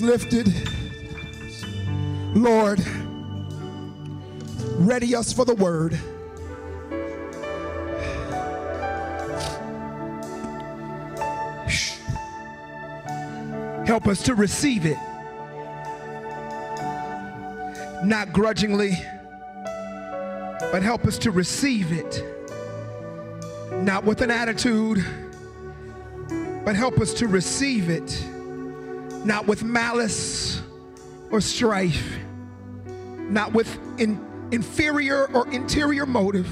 Lifted. Lord, ready us for the word. Help us to receive it. Not grudgingly, but help us to receive it. Not with an attitude, but help us to receive it. Not with malice or strife, not with in, inferior or interior motive.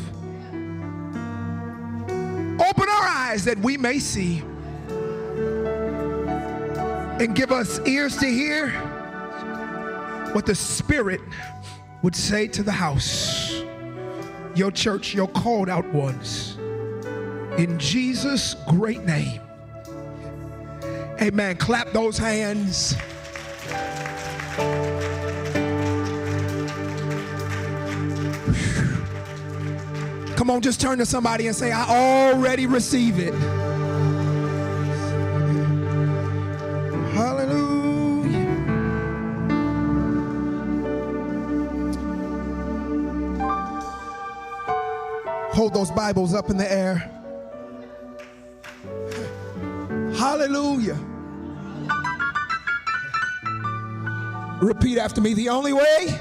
Open our eyes that we may see and give us ears to hear what the Spirit would say to the house, your church, your called out ones. In Jesus' great name. Amen. Clap those hands. Come on, just turn to somebody and say, I already receive it. Hallelujah. Hold those Bibles up in the air. Hallelujah. Repeat after me. The only way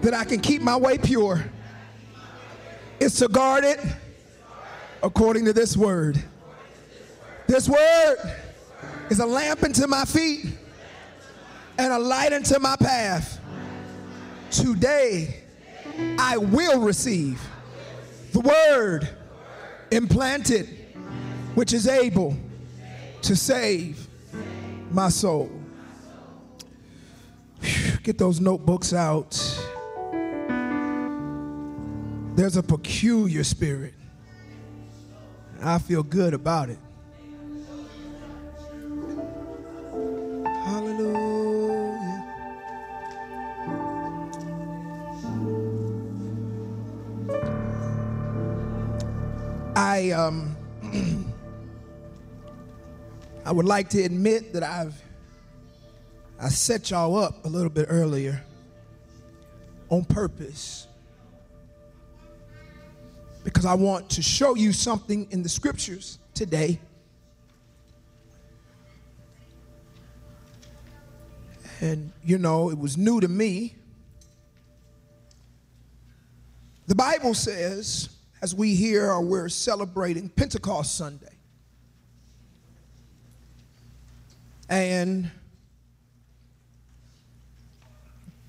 that I can keep my way pure is to guard it according to this word. This word is a lamp unto my feet and a light unto my path. Today, I will receive the word implanted, which is able to save my soul. Get those notebooks out. There's a peculiar spirit. I feel good about it. Hallelujah. I um I would like to admit that I've I set y'all up a little bit earlier on purpose because I want to show you something in the scriptures today. And you know, it was new to me. The Bible says, as we hear or we're celebrating Pentecost Sunday, and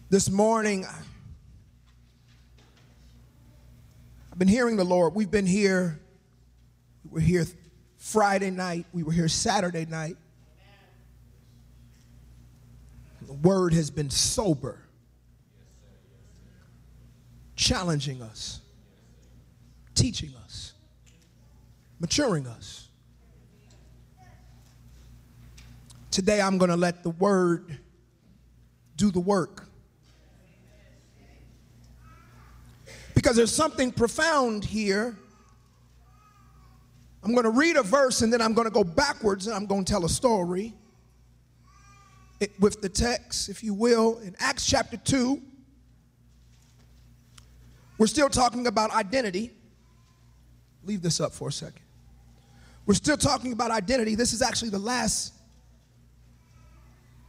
this morning, I've been hearing the Lord. We've been here. We were here Friday night. We were here Saturday night. The word has been sober, challenging us, teaching us, maturing us. Today, I'm going to let the word do the work. Because there's something profound here. I'm going to read a verse and then I'm going to go backwards and I'm going to tell a story it, with the text, if you will, in Acts chapter 2. We're still talking about identity. Leave this up for a second. We're still talking about identity. This is actually the last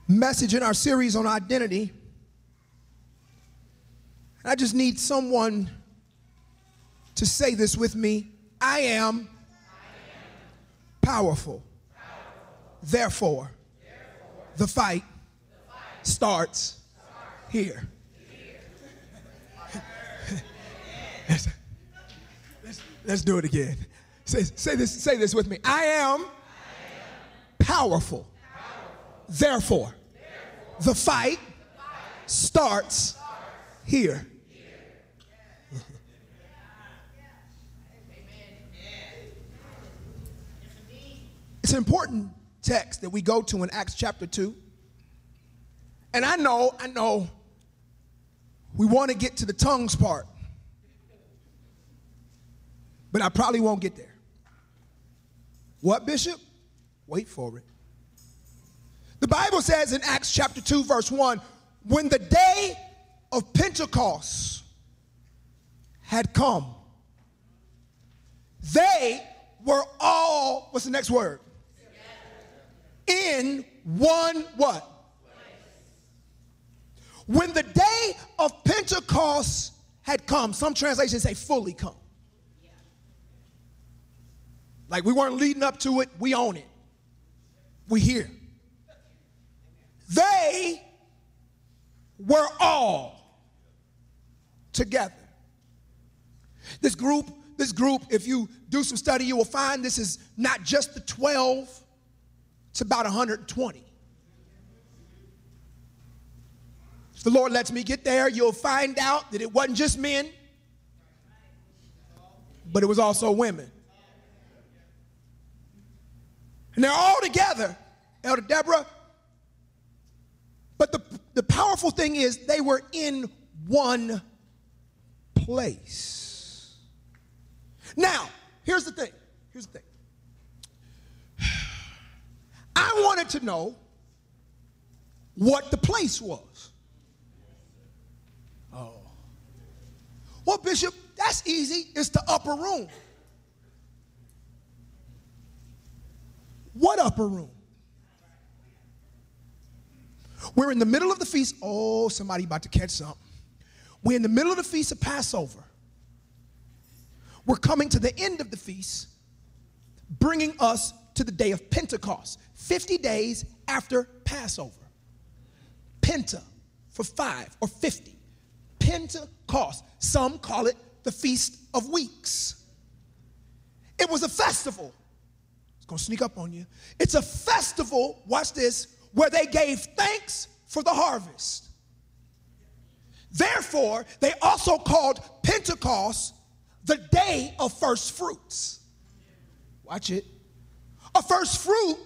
message in our series on identity. I just need someone to say this with me I am, powerful. Therefore, the fight, starts, here. let's, let's, do it again. Say, say, this, say this with me. I am, powerful. Therefore, the fight starts here. It's an important text that we go to in Acts chapter 2. And I know, I know, we want to get to the tongues part, but I probably won't get there. What, Bishop? Wait for it. The Bible says in Acts chapter 2, verse 1 when the day of Pentecost had come, they were all, what's the next word? In one what? When the day of Pentecost had come, some translations say fully come. Like we weren't leading up to it, we own it. We here. They were all together. This group, this group, if you do some study, you will find this is not just the 12, it's about 120. If the Lord lets me get there, you'll find out that it wasn't just men, but it was also women. And they're all together. Elder Deborah, but the, the powerful thing is, they were in one place. Now, here's the thing. Here's the thing. I wanted to know what the place was. Oh. Well, Bishop, that's easy. It's the upper room. What upper room? We're in the middle of the feast. Oh, somebody about to catch something. We're in the middle of the feast of Passover. We're coming to the end of the feast, bringing us to the day of Pentecost, 50 days after Passover. Penta for five or 50. Pentecost. Some call it the Feast of Weeks. It was a festival. It's to sneak up on you. It's a festival, watch this, where they gave thanks for the harvest. Therefore, they also called Pentecost the day of first fruits. Watch it. A first fruit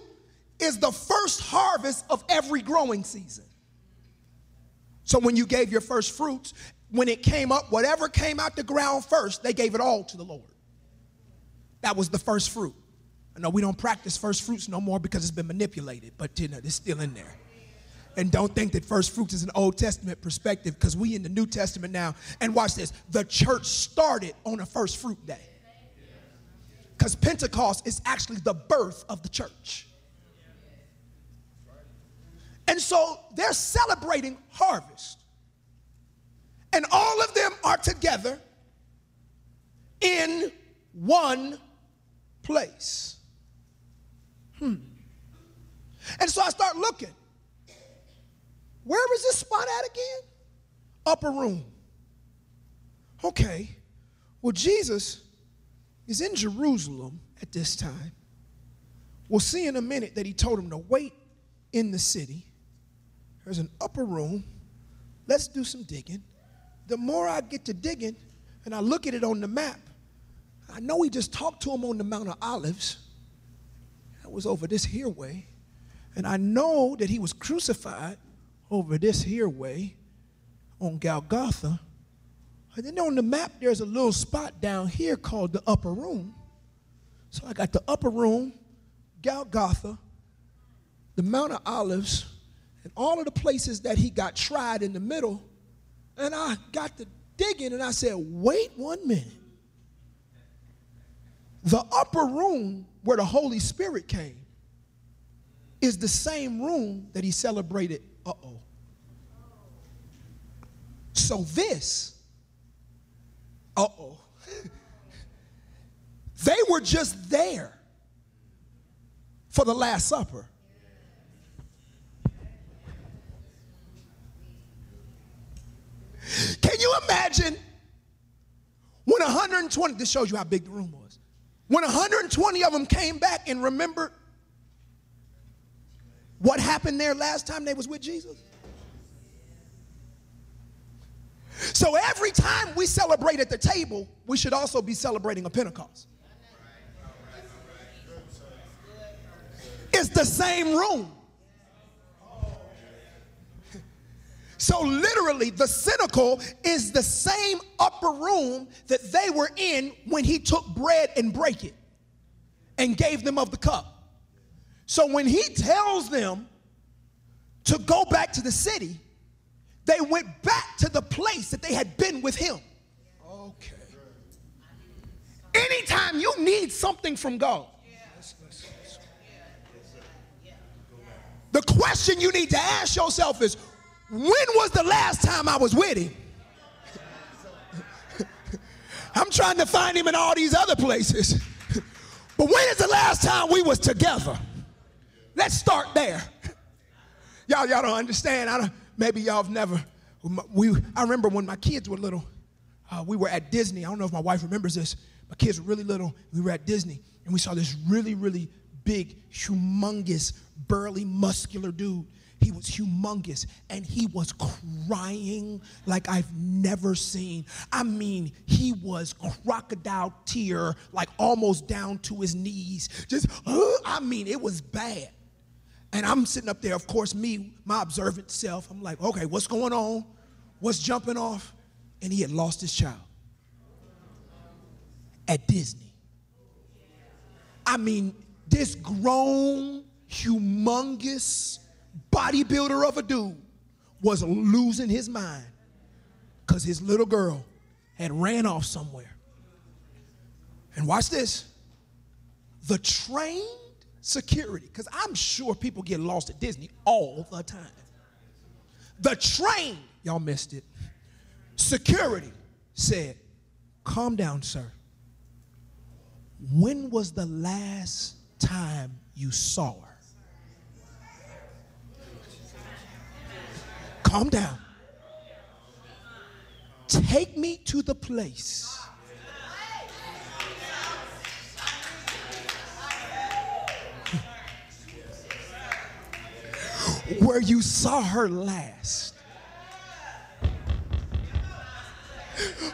is the first harvest of every growing season. So when you gave your first fruits, when it came up, whatever came out the ground first, they gave it all to the Lord. That was the first fruit. I know we don't practice first fruits no more because it's been manipulated, but you know, it's still in there. And don't think that first fruits is an Old Testament perspective because we in the New Testament now. And watch this the church started on a first fruit day. Because Pentecost is actually the birth of the church. And so they're celebrating harvest. And all of them are together in one place. Hmm. And so I start looking. Where is this spot at again? Upper room. Okay. Well, Jesus is in Jerusalem at this time. We'll see in a minute that he told him to wait in the city. There's an upper room. Let's do some digging. The more I get to digging and I look at it on the map, I know he just talked to him on the Mount of Olives That was over this here way. And I know that he was crucified over this here way on Golgotha. And then on the map, there's a little spot down here called the upper room. So I got the upper room, Golgotha, the Mount of Olives, and all of the places that he got tried in the middle. And I got to digging and I said, wait one minute. The upper room where the Holy Spirit came is the same room that he celebrated. Uh oh. So this, uh oh, they were just there for the Last Supper. Can you imagine when 120, this shows you how big the room was. When 120 of them came back and remembered what happened there last time they was with Jesus? So every time we celebrate at the table, we should also be celebrating a Pentecost. It's the same room. So, literally, the cenacle is the same upper room that they were in when he took bread and break it and gave them of the cup. So, when he tells them to go back to the city, they went back to the place that they had been with him. Okay. Anytime you need something from God, the question you need to ask yourself is when was the last time I was with him? I'm trying to find him in all these other places. But when is the last time we was together? Let's start there. Y'all, y'all don't understand. I don't, maybe y'all have never. We, I remember when my kids were little, uh, we were at Disney. I don't know if my wife remembers this. My kids were really little. We were at Disney, and we saw this really, really big, humongous, burly, muscular dude he was humongous and he was crying like I've never seen. I mean, he was crocodile tear, like almost down to his knees. Just, uh, I mean, it was bad. And I'm sitting up there, of course, me, my observant self. I'm like, okay, what's going on? What's jumping off? And he had lost his child at Disney. I mean, this grown, humongous, bodybuilder of a dude was losing his mind because his little girl had ran off somewhere. And watch this the trained security, because I'm sure people get lost at Disney all the time. The train, y'all missed it, security said, Calm down, sir. When was the last time you saw her? calm down. Take me to the place where you saw her last.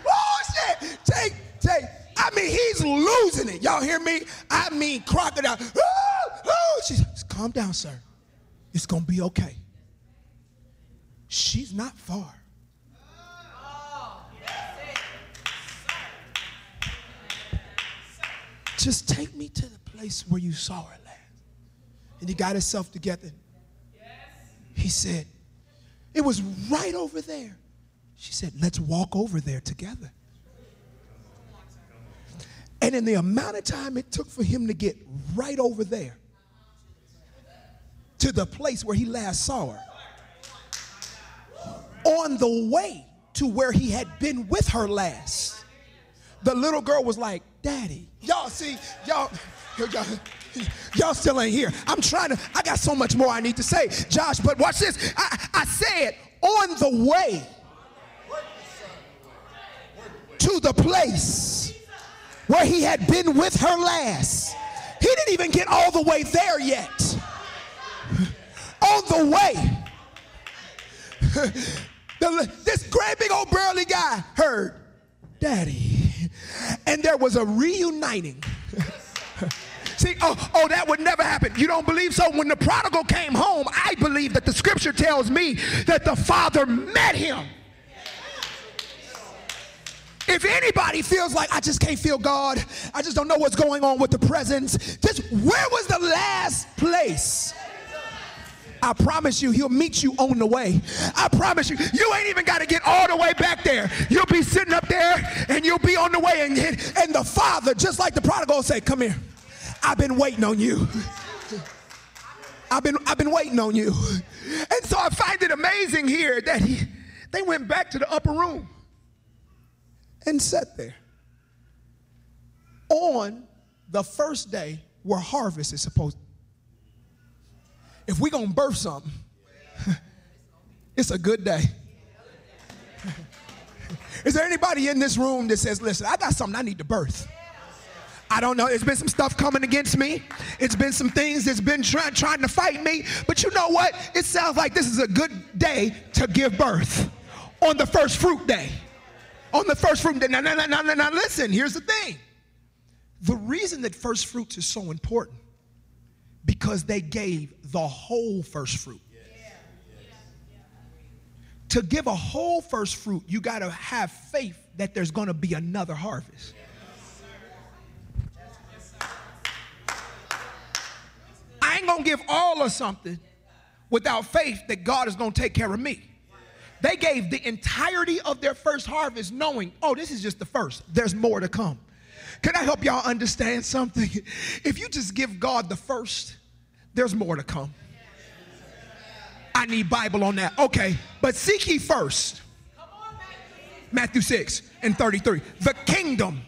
Oh shit! Take, take. I mean, he's losing it. Y'all hear me? I mean, crocodile. Oh, oh. She's, calm down, sir. It's gonna be okay. She's not far. Just take me to the place where you saw her last. And he got himself together. He said, It was right over there. She said, Let's walk over there together. And in the amount of time it took for him to get right over there to the place where he last saw her, on the way to where he had been with her last, the little girl was like, Daddy. Y'all see, y'all, y'all, y'all still ain't here. I'm trying to, I got so much more I need to say, Josh, but watch this. I, I said, on the way to the place where he had been with her last. He didn't even get all the way there yet. On the way. The, this great big old burly guy heard, Daddy. And there was a reuniting. See, oh, oh, that would never happen. You don't believe so? When the prodigal came home, I believe that the scripture tells me that the father met him. If anybody feels like I just can't feel God, I just don't know what's going on with the presence, just where was the last place I promise you, he'll meet you on the way. I promise you, you ain't even got to get all the way back there. You'll be sitting up there and you'll be on the way. And, and the father, just like the prodigal, say, Come here. I've been waiting on you. I've been, I've been waiting on you. And so I find it amazing here that he, they went back to the upper room and sat there on the first day where harvest is supposed if we're going to birth something, it's a good day. Is there anybody in this room that says, listen, I got something I need to birth? I don't know. It's been some stuff coming against me. It's been some things that's been try- trying to fight me. But you know what? It sounds like this is a good day to give birth on the first fruit day. On the first fruit day. Now, now, now, now, now listen, here's the thing. The reason that first fruits is so important because they gave the whole first fruit. To give a whole first fruit, you got to have faith that there's going to be another harvest. I ain't going to give all of something without faith that God is going to take care of me. They gave the entirety of their first harvest knowing, oh, this is just the first. There's more to come. Can I help y'all understand something? If you just give God the first, there's more to come. I need Bible on that. Okay, but seek ye first. Matthew 6 and 33. The kingdom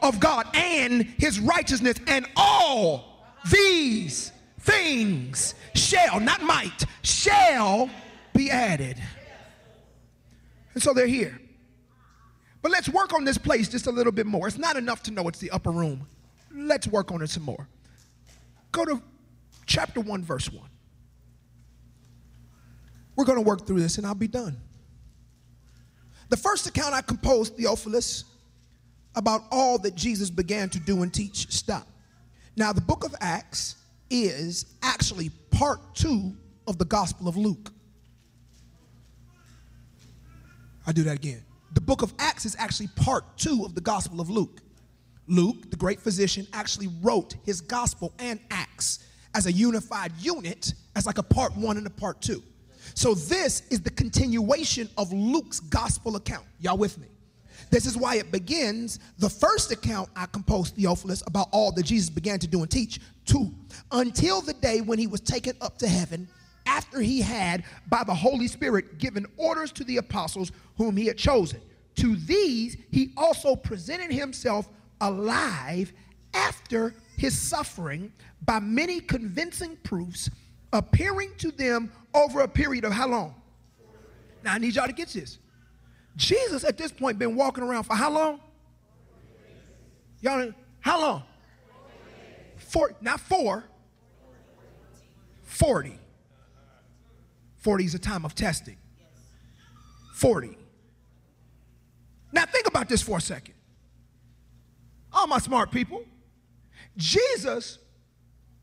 of God and his righteousness, and all these things shall, not might, shall be added. And so they're here. But let's work on this place just a little bit more. It's not enough to know it's the upper room. Let's work on it some more. Go to chapter 1, verse 1. We're going to work through this and I'll be done. The first account I composed, Theophilus, about all that Jesus began to do and teach, stop. Now, the book of Acts is actually part two of the Gospel of Luke. I do that again. The book of Acts is actually part two of the Gospel of Luke. Luke, the great physician, actually wrote his Gospel and Acts as a unified unit, as like a part one and a part two. So this is the continuation of Luke's Gospel account. Y'all with me? This is why it begins. The first account I composed, Theophilus, about all that Jesus began to do and teach. Two, until the day when he was taken up to heaven after he had, by the Holy Spirit, given orders to the apostles whom he had chosen. To these, he also presented himself alive after his suffering by many convincing proofs, appearing to them over a period of how long? Now, I need y'all to get this. Jesus, at this point, been walking around for how long? Y'all, how long? Four, not four, 40. 40 is a time of testing. 40. Now think about this for a second. All my smart people. Jesus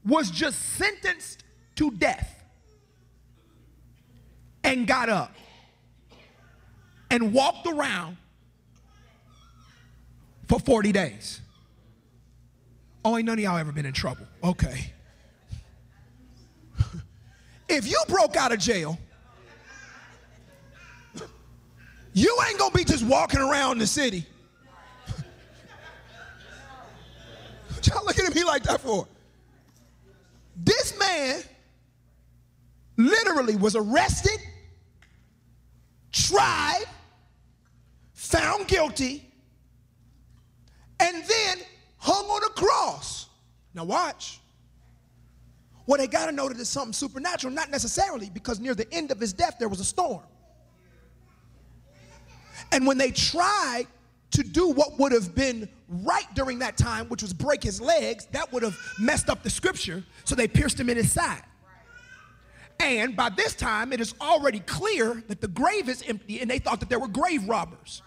was just sentenced to death and got up and walked around for 40 days. Oh, ain't none of y'all ever been in trouble. Okay. If you broke out of jail, you ain't gonna be just walking around the city. Y'all looking at me like that for? This man literally was arrested, tried, found guilty, and then hung on a cross. Now, watch. Well, they got to know that it's something supernatural, not necessarily because near the end of his death there was a storm. And when they tried to do what would have been right during that time, which was break his legs, that would have messed up the scripture, so they pierced him in his side. And by this time, it is already clear that the grave is empty, and they thought that there were grave robbers.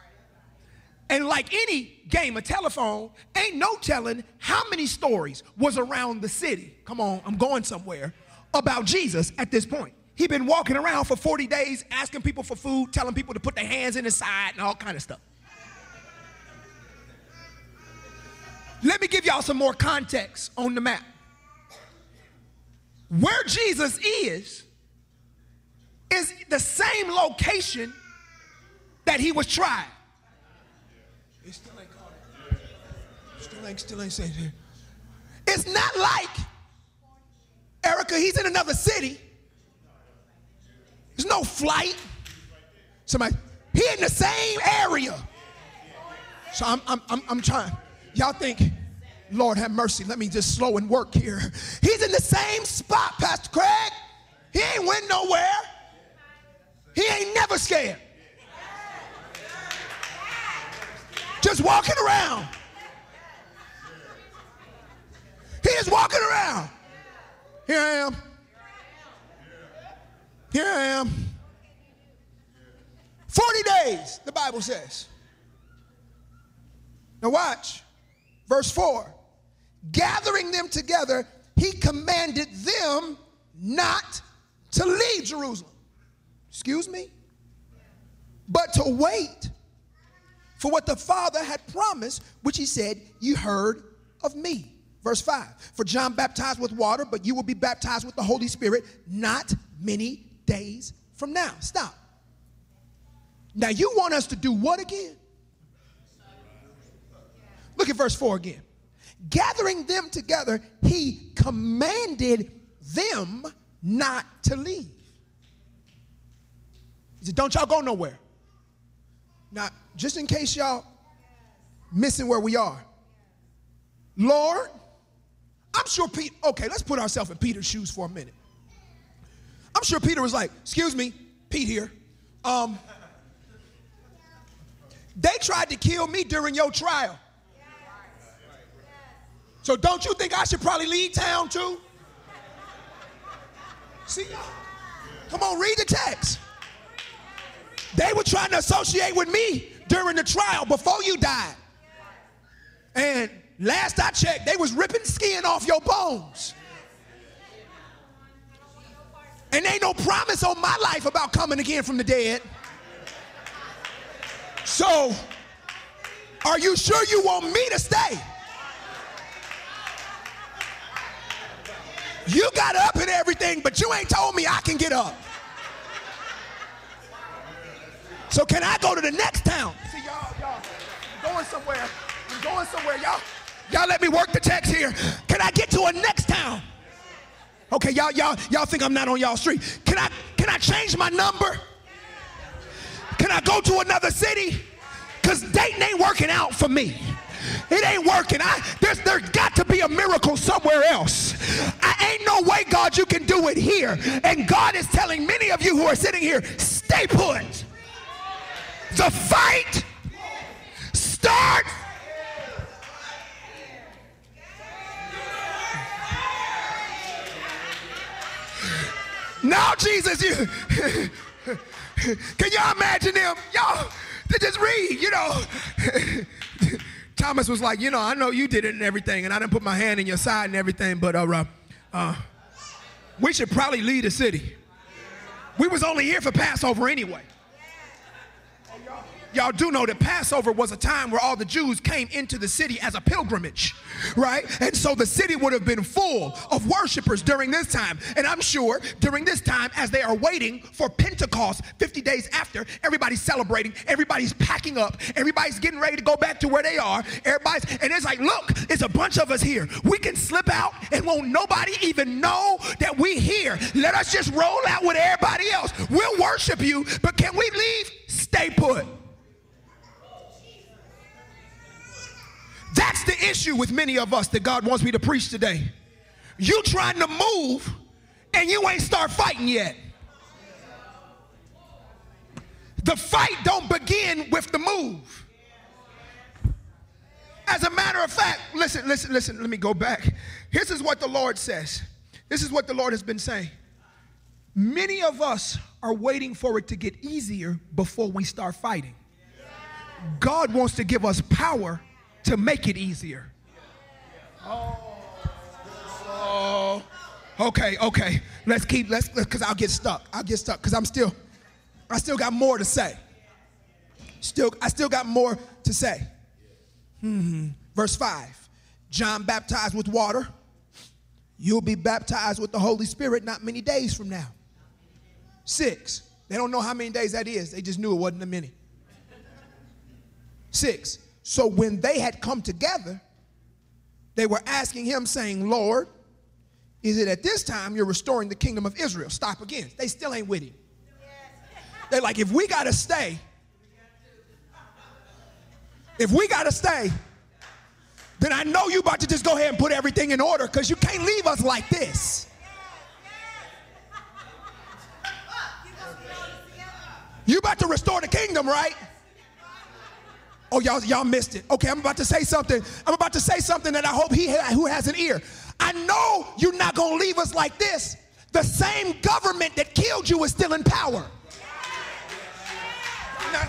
And like any game of telephone, ain't no telling how many stories was around the city. Come on, I'm going somewhere about Jesus at this point. He'd been walking around for 40 days asking people for food, telling people to put their hands in his side and all kind of stuff. Let me give y'all some more context on the map. Where Jesus is is the same location that he was tried. It still ain't caught it. Still ain't, still ain't saying it. It's not like, Erica, he's in another city. There's no flight. Somebody, he in the same area. So I'm, I'm, I'm, I'm trying. Y'all think, Lord have mercy, let me just slow and work here. He's in the same spot, Pastor Craig. He ain't went nowhere. He ain't never scared. Just walking around. He is walking around. Here I am. Here I am. 40 days, the Bible says. Now, watch. Verse 4 Gathering them together, he commanded them not to leave Jerusalem. Excuse me? But to wait for what the Father had promised, which he said, You heard of me. Verse 5 For John baptized with water, but you will be baptized with the Holy Spirit not many days from now. Stop. Now, you want us to do what again? Look at verse 4 again. Gathering them together, he commanded them not to leave. He said, Don't y'all go nowhere. Now, just in case y'all missing where we are, Lord, I'm sure Pete, okay, let's put ourselves in Peter's shoes for a minute. I'm sure Peter was like, Excuse me, Pete here. Um, they tried to kill me during your trial. So don't you think I should probably leave town too? See, come on, read the text. They were trying to associate with me during the trial before you died. And last I checked, they was ripping skin off your bones. And ain't no promise on my life about coming again from the dead. So, are you sure you want me to stay? You got up and everything, but you ain't told me I can get up. So can I go to the next town? See y'all, y'all, I'm going somewhere. I'm going somewhere, y'all. Y'all let me work the text here. Can I get to a next town? Okay, y'all, y'all, y'all think I'm not on y'all street. Can I can I change my number? Can I go to another city? Because dating ain't working out for me. It ain't working. I, there's, there's got to be a miracle somewhere else. I ain't no way, God, you can do it here. And God is telling many of you who are sitting here, stay put. The fight starts. Now, Jesus, you can y'all imagine them? Y'all, they just read, you know. Thomas was like, you know, I know you did it and everything, and I didn't put my hand in your side and everything, but uh, uh, we should probably leave the city. We was only here for Passover anyway y'all do know that Passover was a time where all the Jews came into the city as a pilgrimage, right? And so the city would have been full of worshipers during this time. And I'm sure during this time, as they are waiting for Pentecost 50 days after, everybody's celebrating, everybody's packing up, everybody's getting ready to go back to where they are. Everybody's, and it's like, look, it's a bunch of us here. We can slip out and won't nobody even know that we here. Let us just roll out with everybody else. We'll worship you, but can we leave? Stay put. That's the issue with many of us that God wants me to preach today. You trying to move and you ain't start fighting yet. The fight don't begin with the move. As a matter of fact, listen, listen, listen, let me go back. This is what the Lord says. This is what the Lord has been saying. Many of us are waiting for it to get easier before we start fighting. God wants to give us power to make it easier. Oh, okay, okay. Let's keep, let's, because I'll get stuck. I'll get stuck because I'm still, I still got more to say. Still, I still got more to say. Hmm. Verse 5 John baptized with water. You'll be baptized with the Holy Spirit not many days from now. Six. They don't know how many days that is. They just knew it wasn't a many. Six. So when they had come together, they were asking him, saying, Lord, is it at this time you're restoring the kingdom of Israel? Stop again. They still ain't with him. They're like, if we got to stay, if we got to stay, then I know you about to just go ahead and put everything in order because you can't leave us like this. You about to restore the kingdom, right? Oh, y'all, y'all missed it. Okay, I'm about to say something. I'm about to say something that I hope he who has an ear. I know you're not going to leave us like this. The same government that killed you is still in power. Now,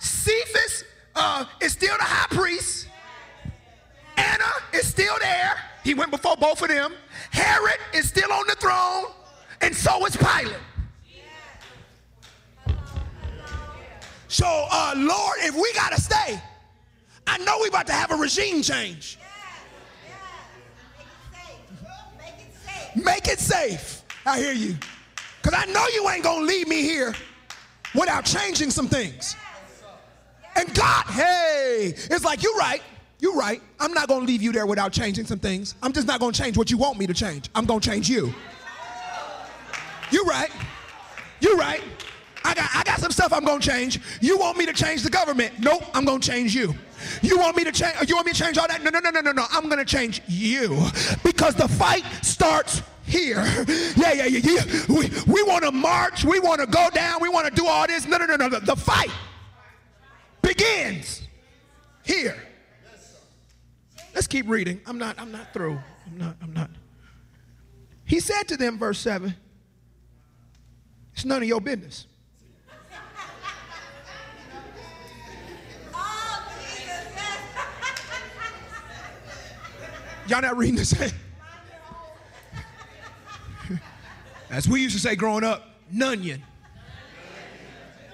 Caiaphas uh, is still the high priest. Anna is still there. He went before both of them. Herod is still on the throne, and so is Pilate. So, uh, Lord, if we got to stay, I know we about to have a regime change. Make it safe. I hear you. Because I know you ain't going to leave me here without changing some things. And God, hey, it's like, you're right. You're right. I'm not going to leave you there without changing some things. I'm just not going to change what you want me to change. I'm going to change you. You're right. You're right. I got, I got some stuff I'm going to change. You want me to change the government? Nope, I'm going to change you. You want me to change? You want me to change all that? No, no, no, no, no, no. I'm going to change you because the fight starts here. Yeah, yeah, yeah, yeah. We, we want to march. We want to go down. We want to do all this. No, no, no, no. The, the fight begins here. Let's keep reading. I'm not, I'm not through. I'm not, I'm not. He said to them, verse 7, it's none of your business. Y'all not reading this? As we used to say growing up, nunion.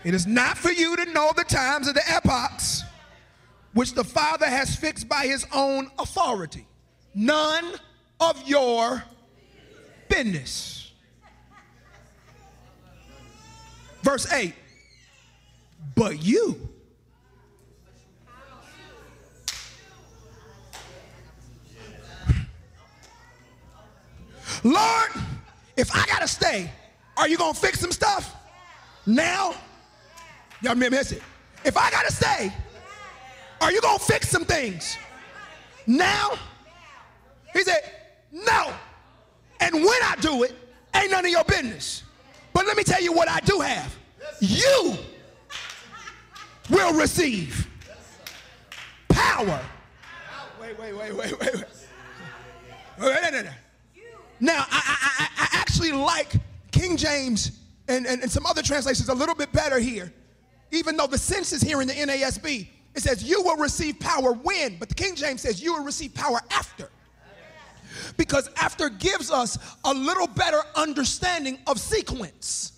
It is not for you to know the times of the epochs which the Father has fixed by his own authority. None of your business. Verse 8. But you. Lord, if I gotta stay, are you gonna fix some stuff now? Y'all miss it. If I gotta stay, are you gonna fix some things now? He said, No. And when I do it, ain't none of your business. But let me tell you what I do have. You will receive power. Wait, wait, wait, wait, wait, wait. Wait, wait, wait. Now, I, I, I actually like King James and, and, and some other translations a little bit better here. Even though the sense is here in the NASB, it says, You will receive power when, but the King James says, You will receive power after. Because after gives us a little better understanding of sequence.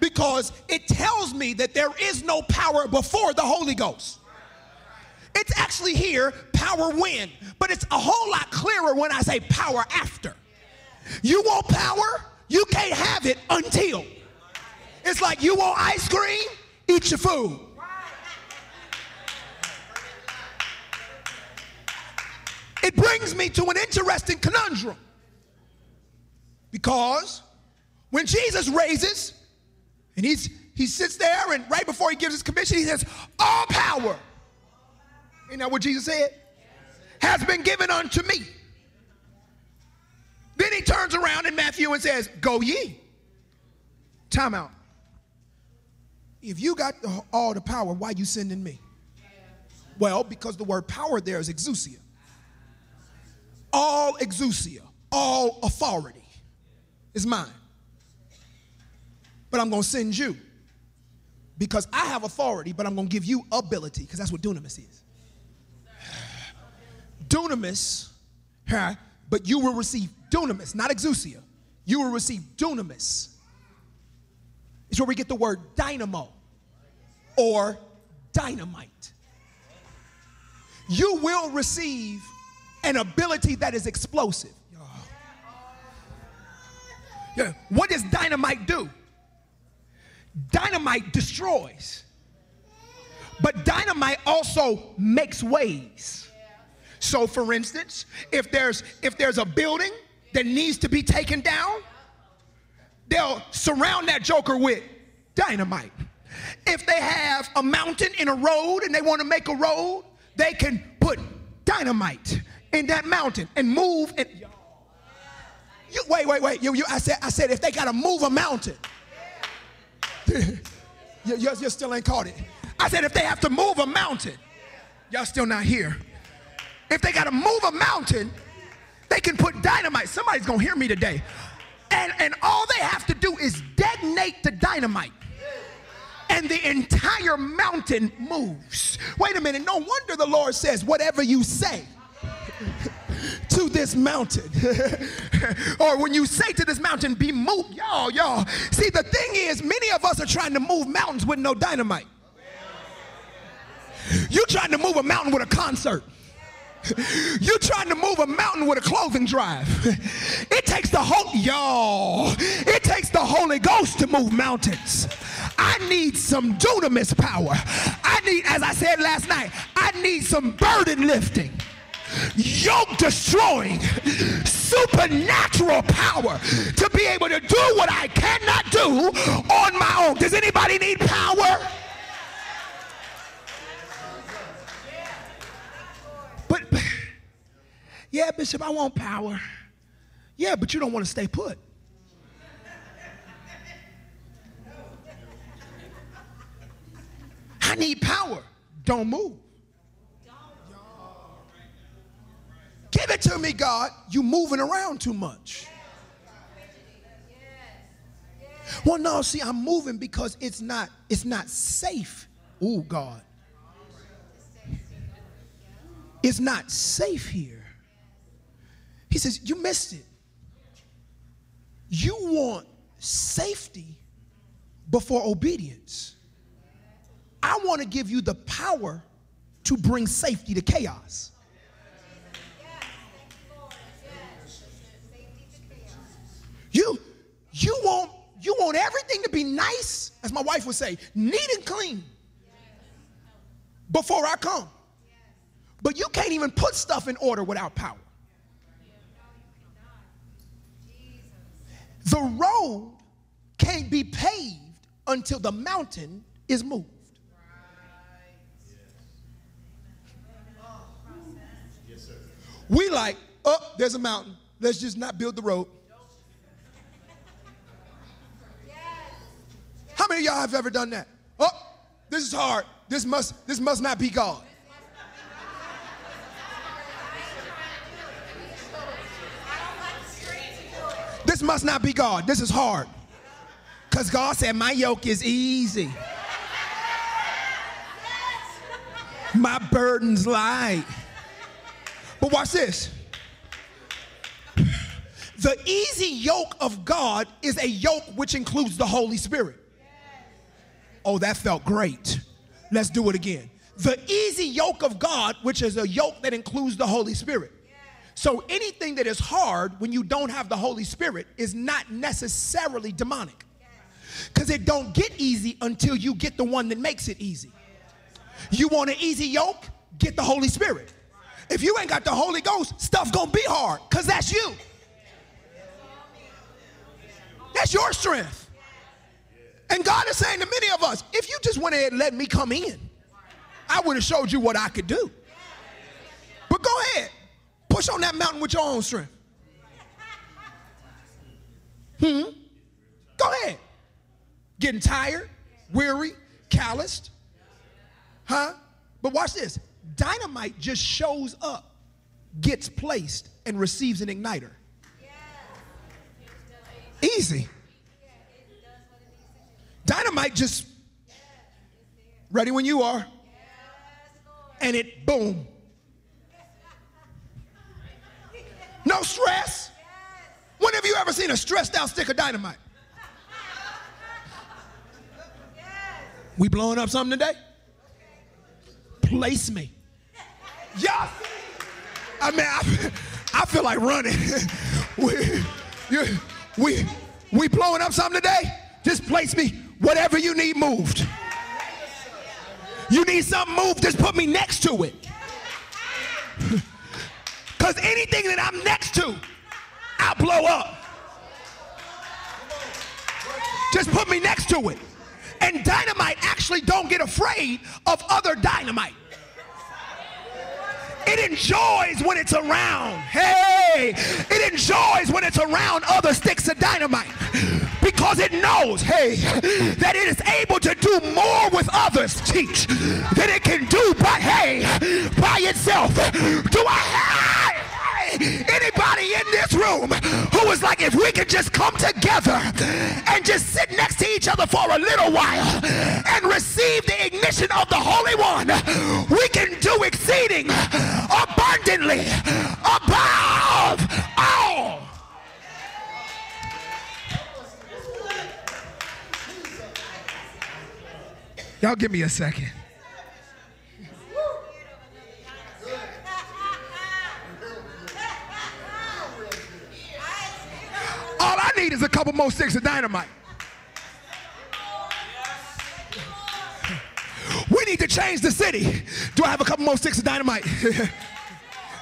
Because it tells me that there is no power before the Holy Ghost. It's actually here, power when, but it's a whole lot clearer when I say power after. You want power? You can't have it until. It's like you want ice cream? Eat your food. It brings me to an interesting conundrum. Because when Jesus raises, and he's he sits there, and right before he gives his commission, he says, All power. Ain't that what Jesus said? Has been given unto me. Then he turns around in Matthew and says, Go ye. Time out. If you got all the power, why you sending me? Well, because the word power there is exousia. All exousia, all authority is mine. But I'm going to send you because I have authority, but I'm going to give you ability because that's what dunamis is. Dunamis, huh, but you will receive dunamis, not exousia. You will receive dunamis. It's where we get the word dynamo or dynamite. You will receive an ability that is explosive. Yeah. What does dynamite do? Dynamite destroys. But dynamite also makes ways. So for instance, if there's if there's a building that needs to be taken down, they'll surround that joker with dynamite. If they have a mountain in a road and they want to make a road, they can put dynamite in that mountain and move it. You, wait, wait, wait. You, you, I, said, I said if they got to move a mountain. you, you, you still ain't caught it. I said if they have to move a mountain. Y'all still not here. If they got to move a mountain, they can put dynamite. Somebody's going to hear me today. And, and all they have to do is detonate the dynamite. And the entire mountain moves. Wait a minute. No wonder the Lord says, whatever you say to this mountain. or when you say to this mountain, be moved. Y'all, y'all. See, the thing is, many of us are trying to move mountains with no dynamite. You're trying to move a mountain with a concert. You're trying to move a mountain with a clothing drive. It takes the whole, y'all, it takes the Holy Ghost to move mountains. I need some dunamis power. I need, as I said last night, I need some burden lifting, yoke destroying, supernatural power to be able to do what I cannot do on my own. Does anybody need power? But, yeah, Bishop, I want power. Yeah, but you don't want to stay put. I need power. Don't move. Give it to me, God. You moving around too much. Well, no, see, I'm moving because it's not, it's not safe. Oh, God. It's not safe here. He says, You missed it. You want safety before obedience. I want to give you the power to bring safety to chaos. You, you want, you want everything to be nice, as my wife would say, neat and clean before I come. But you can't even put stuff in order without power. The road can't be paved until the mountain is moved. We like, oh, there's a mountain. Let's just not build the road. How many of y'all have ever done that? Oh, this is hard. This must this must not be God. This must not be God. This is hard. Because God said, My yoke is easy, my burden's light. But watch this. The easy yoke of God is a yoke which includes the Holy Spirit. Oh, that felt great. Let's do it again. The easy yoke of God, which is a yoke that includes the Holy Spirit. So anything that is hard when you don't have the Holy Spirit is not necessarily demonic. Because it don't get easy until you get the one that makes it easy. You want an easy yoke? Get the Holy Spirit. If you ain't got the Holy Ghost, stuff gonna be hard because that's you. That's your strength. And God is saying to many of us, if you just went ahead and let me come in, I would have showed you what I could do. But go ahead, push on that mountain with your own strength. Hmm? Go ahead. Getting tired, weary, calloused. Huh? But watch this dynamite just shows up, gets placed, and receives an igniter. Easy. Dynamite just ready when you are, and it boom. No stress. When have you ever seen a stressed out stick of dynamite? We blowing up something today? Place me. Yes. I mean, I, I feel like running. we, you, we, we blowing up something today? Just place me. Whatever you need moved. You need something moved, just put me next to it. Because anything that I'm next to, I'll blow up. Just put me next to it. And dynamite actually don't get afraid of other dynamite. It enjoys when it's around. Hey, it enjoys when it's around other sticks of dynamite because it knows, hey, that it is able to do more with others, teach, than it can do by, hey, by itself. Do I anybody in this room who is like, if we could just come together and just sit next to each other for a little while and receive the ignition of the Holy One, we can do exceeding abundantly above all. Y'all give me a second. Need is a couple more sticks of dynamite. We need to change the city. Do I have a couple more sticks of dynamite?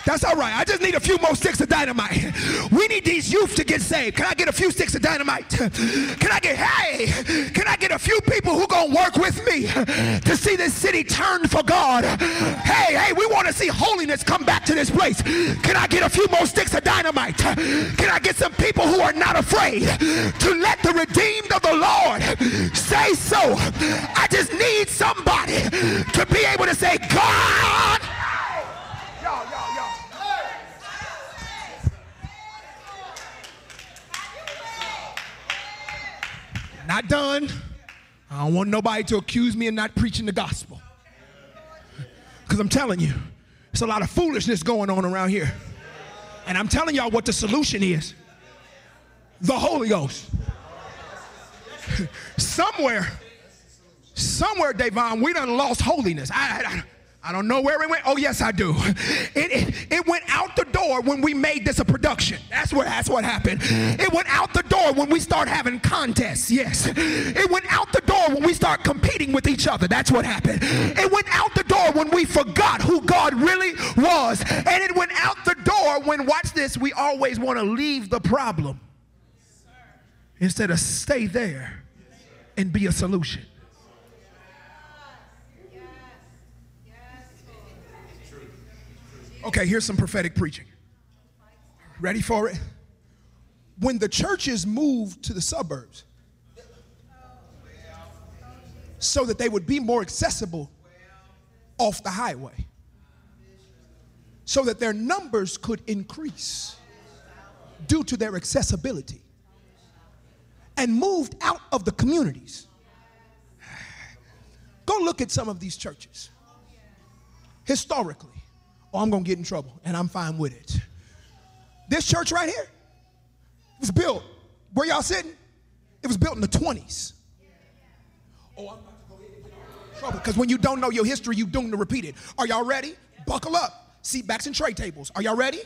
That's all right. I just need a few more sticks of dynamite. We need these youth to get saved. Can I get a few sticks of dynamite? Can I get, hey, can I get a few people who gonna work with me to see this city turned for God? Hey, hey, we want to see holiness come back to this place. Can I get a few more sticks of dynamite? Can I get some people who are not afraid to let the redeemed of the Lord say so? I just need somebody to be able to say, God. Not done. I don't want nobody to accuse me of not preaching the gospel. Because I'm telling you, there's a lot of foolishness going on around here. And I'm telling y'all what the solution is the Holy Ghost. somewhere, somewhere, Davon, we done lost holiness. I, I, I don't know where it went. Oh, yes, I do. It, it, it, went out the door when we made this a production. That's what, that's what happened. Mm-hmm. It went out the door when we start having contests. Yes. It went out the door when we start competing with each other. That's what happened. Mm-hmm. It went out the door when we forgot who God really was. And it went out the door when, watch this, we always want to leave the problem instead of stay there and be a solution. Okay, here's some prophetic preaching. Ready for it? When the churches moved to the suburbs so that they would be more accessible off the highway, so that their numbers could increase due to their accessibility, and moved out of the communities. Go look at some of these churches historically or I'm going to get in trouble, and I'm fine with it. This church right here was built, where y'all sitting? It was built in the 20s. Oh, I'm about to go in trouble because when you don't know your history, you doomed to repeat it. Are y'all ready? Buckle up. Seat backs and tray tables. Are y'all ready?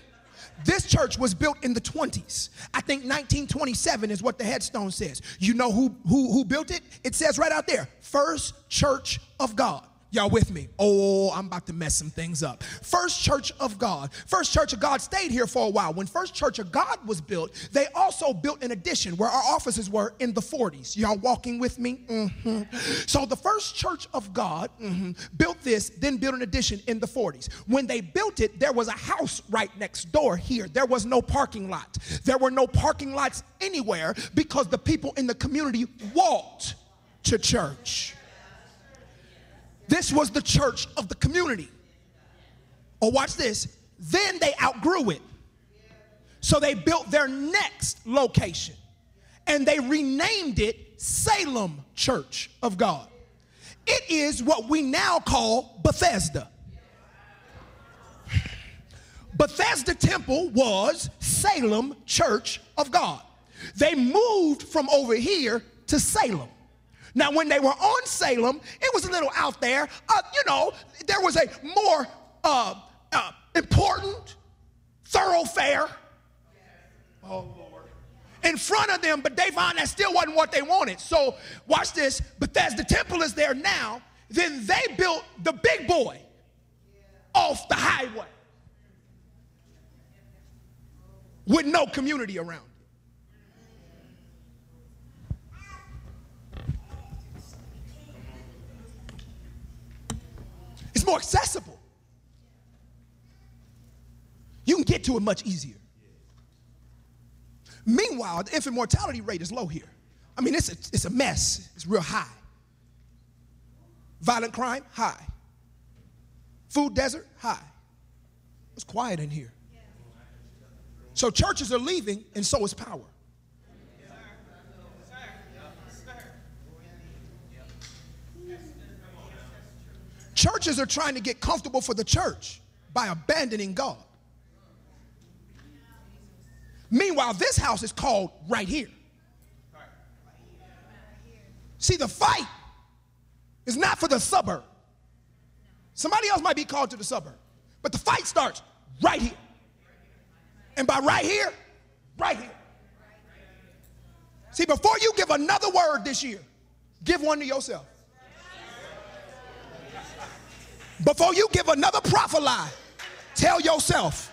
This church was built in the 20s. I think 1927 is what the headstone says. You know who, who, who built it? It says right out there First Church of God. Y'all with me? Oh, I'm about to mess some things up. First Church of God. First Church of God stayed here for a while. When First Church of God was built, they also built an addition where our offices were in the 40s. Y'all walking with me? Mm-hmm. So the First Church of God mm-hmm, built this, then built an addition in the 40s. When they built it, there was a house right next door here. There was no parking lot. There were no parking lots anywhere because the people in the community walked to church. This was the church of the community. Or oh, watch this. Then they outgrew it. So they built their next location and they renamed it Salem Church of God. It is what we now call Bethesda. Bethesda Temple was Salem Church of God. They moved from over here to Salem. Now, when they were on Salem, it was a little out there. Uh, you know, there was a more uh, uh, important thoroughfare. Oh, Lord. In front of them, but they found that still wasn't what they wanted. So, watch this. Bethesda Temple is there now. Then they built the big boy off the highway with no community around. It's more accessible. You can get to it much easier. Meanwhile, the infant mortality rate is low here. I mean, it's a, it's a mess. It's real high. Violent crime, high. Food desert, high. It's quiet in here. So churches are leaving, and so is power. Churches are trying to get comfortable for the church by abandoning God. Meanwhile, this house is called right here. See, the fight is not for the suburb. Somebody else might be called to the suburb, but the fight starts right here. And by right here, right here. See, before you give another word this year, give one to yourself. Before you give another prophet lie, tell yourself,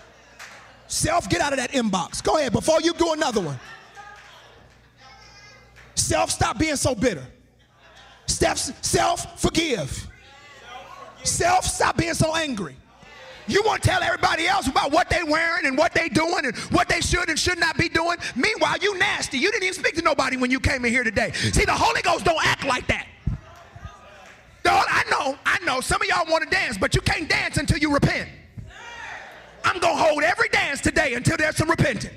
self, get out of that inbox. Go ahead, before you do another one. Self, stop being so bitter. Self, self, forgive. Self, stop being so angry. You want to tell everybody else about what they wearing and what they doing and what they should and should not be doing. Meanwhile, you nasty. You didn't even speak to nobody when you came in here today. See, the Holy Ghost don't act like that. Dog, I know, I know. Some of y'all want to dance, but you can't dance until you repent. I'm gonna hold every dance today until there's some repentance.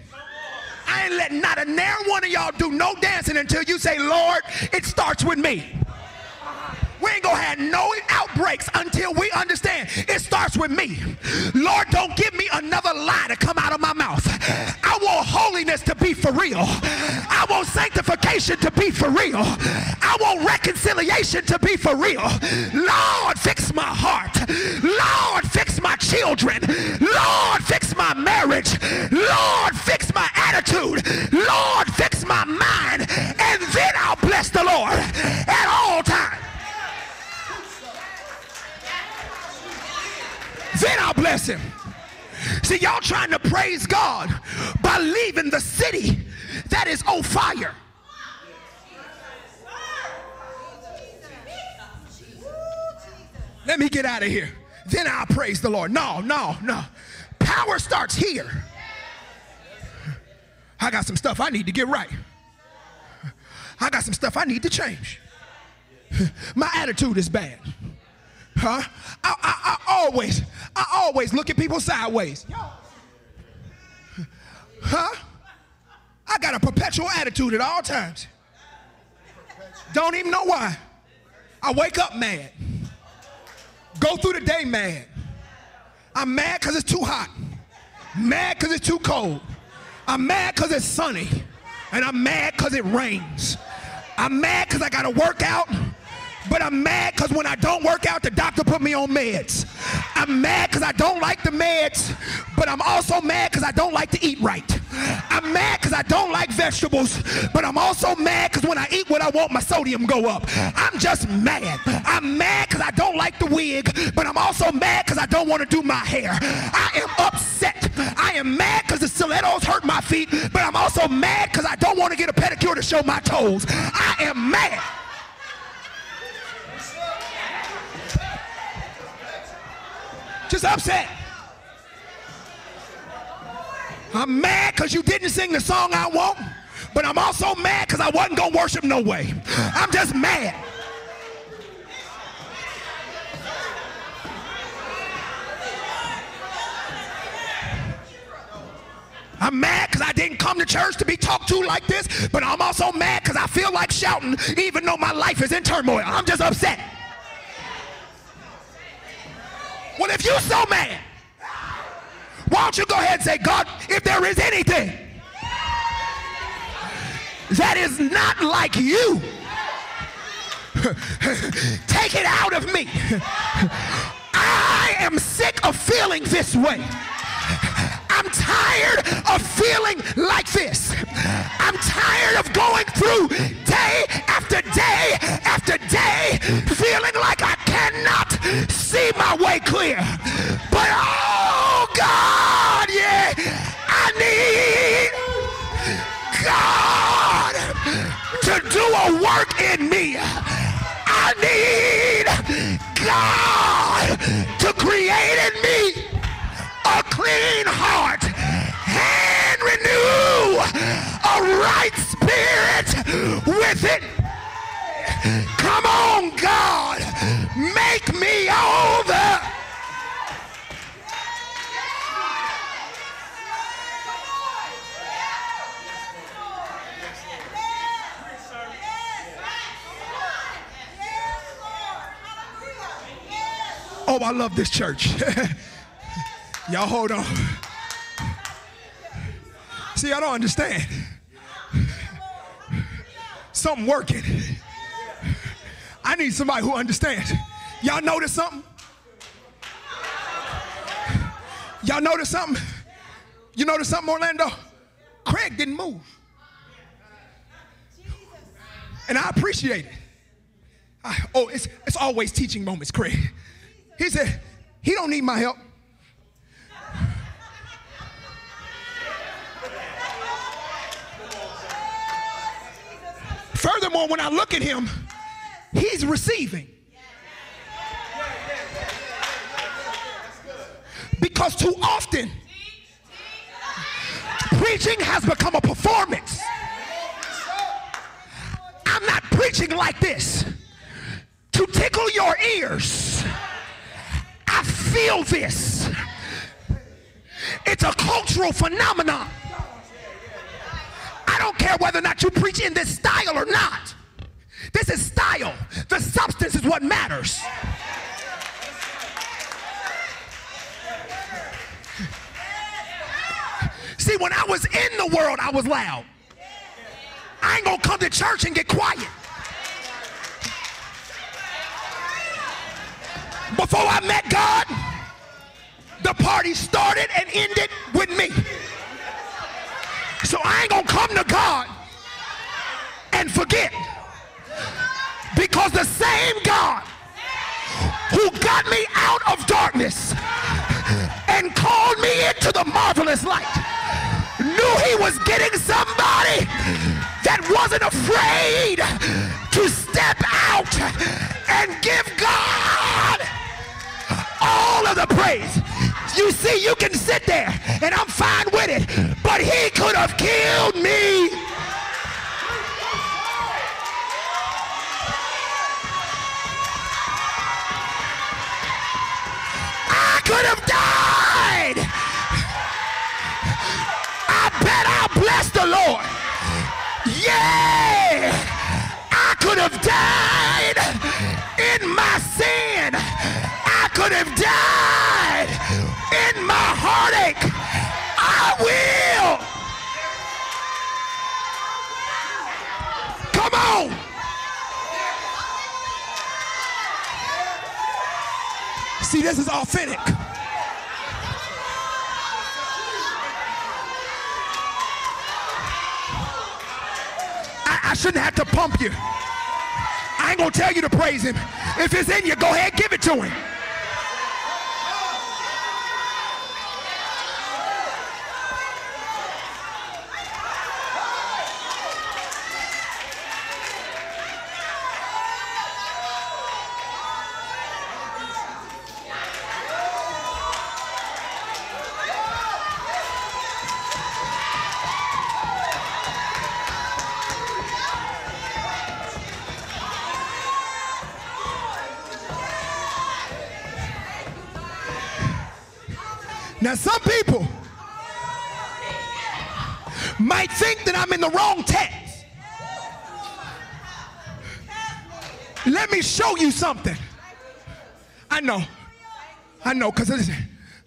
I ain't letting not a nair one of y'all do no dancing until you say, Lord, it starts with me. We ain't gonna have no outbreaks until we understand it starts with me. Lord, don't give me another lie to come out of my mouth. I want holiness to be for real. I want sanctification to be for real. I want reconciliation to be for real. Lord, fix my heart. Lord, fix my children. Lord, fix my marriage. Lord, fix my attitude. Lord, fix my mind. And then I'll bless the Lord at all times. Then I'll bless him. See, y'all trying to praise God by leaving the city that is on fire. Let me get out of here. Then I'll praise the Lord. No, no, no. Power starts here. I got some stuff I need to get right. I got some stuff I need to change. My attitude is bad. Huh? I, I, I always, I always look at people sideways. Huh? I got a perpetual attitude at all times. Don't even know why. I wake up mad. Go through the day mad. I'm mad because it's too hot. Mad because it's too cold. I'm mad because it's sunny. And I'm mad because it rains. I'm mad because I got to work out but I'm mad because when I don't work out, the doctor put me on meds. I'm mad because I don't like the meds, but I'm also mad because I don't like to eat right. I'm mad because I don't like vegetables, but I'm also mad because when I eat what I want, my sodium go up. I'm just mad. I'm mad because I don't like the wig, but I'm also mad because I don't want to do my hair. I am upset. I am mad because the stilettos hurt my feet, but I'm also mad because I don't want to get a pedicure to show my toes. I am mad. Just upset. I'm mad because you didn't sing the song I want, but I'm also mad because I wasn't going to worship no way. I'm just mad. I'm mad because I didn't come to church to be talked to like this, but I'm also mad because I feel like shouting even though my life is in turmoil. I'm just upset. Well, if you're so mad, why don't you go ahead and say, God, if there is anything that is not like you, take it out of me. I am sick of feeling this way. I'm tired of feeling like this. I'm tired of going through day after day after day feeling like I see my way clear. But oh God, yeah, I need God to do a work in me. I need God to create in me a clean heart and renew a right spirit within. Come on, God, make me over. Oh, I love this church. Y'all hold on. See, I don't understand. Something working. I need somebody who understands. Y'all notice something? Y'all notice something? You notice something, Orlando? Craig didn't move. And I appreciate it. I, oh, it's, it's always teaching moments, Craig. He said, he don't need my help. Furthermore, when I look at him, he's receiving. Because too often, preaching has become a performance. I'm not preaching like this to tickle your ears. I feel this. It's a cultural phenomenon. I don't care whether or not you preach in this style or not. This is style. The substance is what matters. See, when I was in the world, I was loud. I ain't gonna come to church and get quiet. Before I met God, the party started and ended with me. So I ain't gonna come to God and forget. Because the same God who got me out of darkness and called me into the marvelous light knew he was getting somebody that wasn't afraid to step out and give God all of the praise. You see, you can sit there and I'm fine with it, but he could have killed me. Could have died. I bet I'll bless the Lord. Yeah, I could have died in my sin. I could have died in my heartache. I will. Come on. See, this is authentic. I, I shouldn't have to pump you. I ain't gonna tell you to praise him. If it's in you, go ahead, give it to him. Show you something. I know. I know, because listen,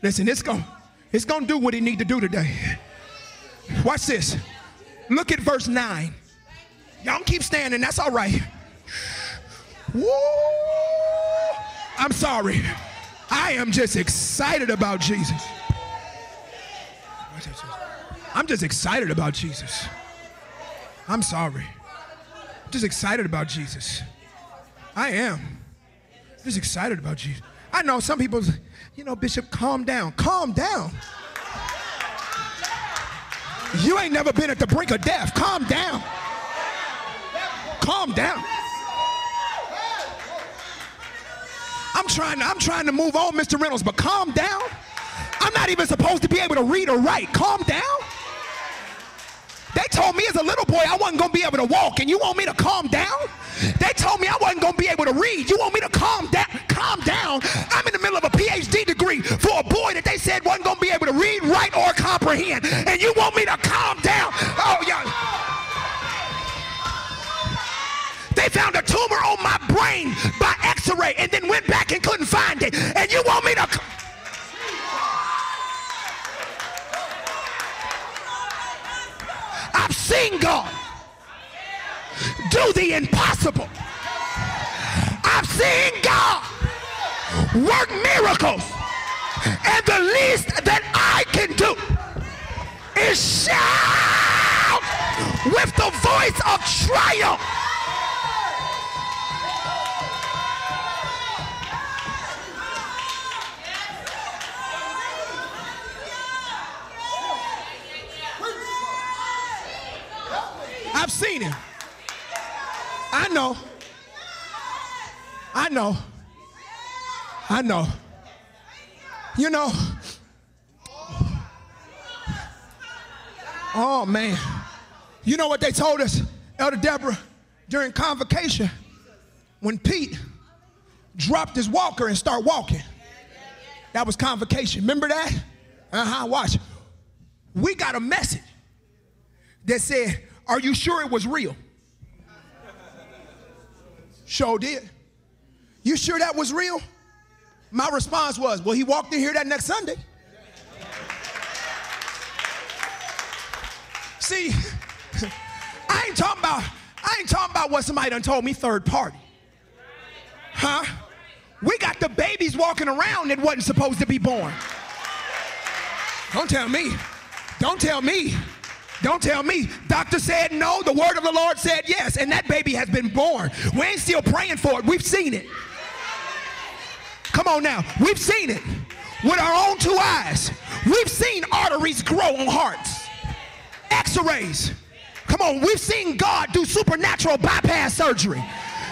listen, it's going it's gonna do what it need to do today. Watch this. Look at verse 9. Y'all keep standing, that's all right. Woo! I'm sorry. I am just excited about Jesus. I'm just excited about Jesus. I'm sorry. I'm just excited about Jesus. I am. Just excited about Jesus. I know some people, you know, Bishop, calm down. Calm down. You ain't never been at the brink of death. Calm down. Calm down. I'm trying to, I'm trying to move on, Mr. Reynolds, but calm down. I'm not even supposed to be able to read or write. Calm down. They told me as a little boy I wasn't going to be able to walk, and you want me to calm down? They told me I wasn't going to be able to read. You want me to calm down? Calm down. I'm in the middle of a PhD degree for a boy that they said wasn't going to be able to read, write, or comprehend, and you want me to calm down? Oh, yeah. They found a tumor on my brain by x-ray and then went back and couldn't find it. And you want me to... I've seen God do the impossible. I've seen God work miracles. And the least that I can do is shout with the voice of triumph. I've seen him. I know. I know. I know. You know. Oh man. You know what they told us, Elder Deborah, during convocation, when Pete dropped his walker and started walking. That was convocation. Remember that? Uh-huh. Watch. We got a message that said, Are you sure it was real? Sure did. You sure that was real? My response was, Well, he walked in here that next Sunday. See, I ain't talking about, I ain't talking about what somebody done told me third party. Huh? We got the babies walking around that wasn't supposed to be born. Don't tell me. Don't tell me. Don't tell me. Doctor said no, the word of the Lord said yes, and that baby has been born. We ain't still praying for it. We've seen it. Come on now. We've seen it with our own two eyes. We've seen arteries grow on hearts, x rays. Come on, we've seen God do supernatural bypass surgery.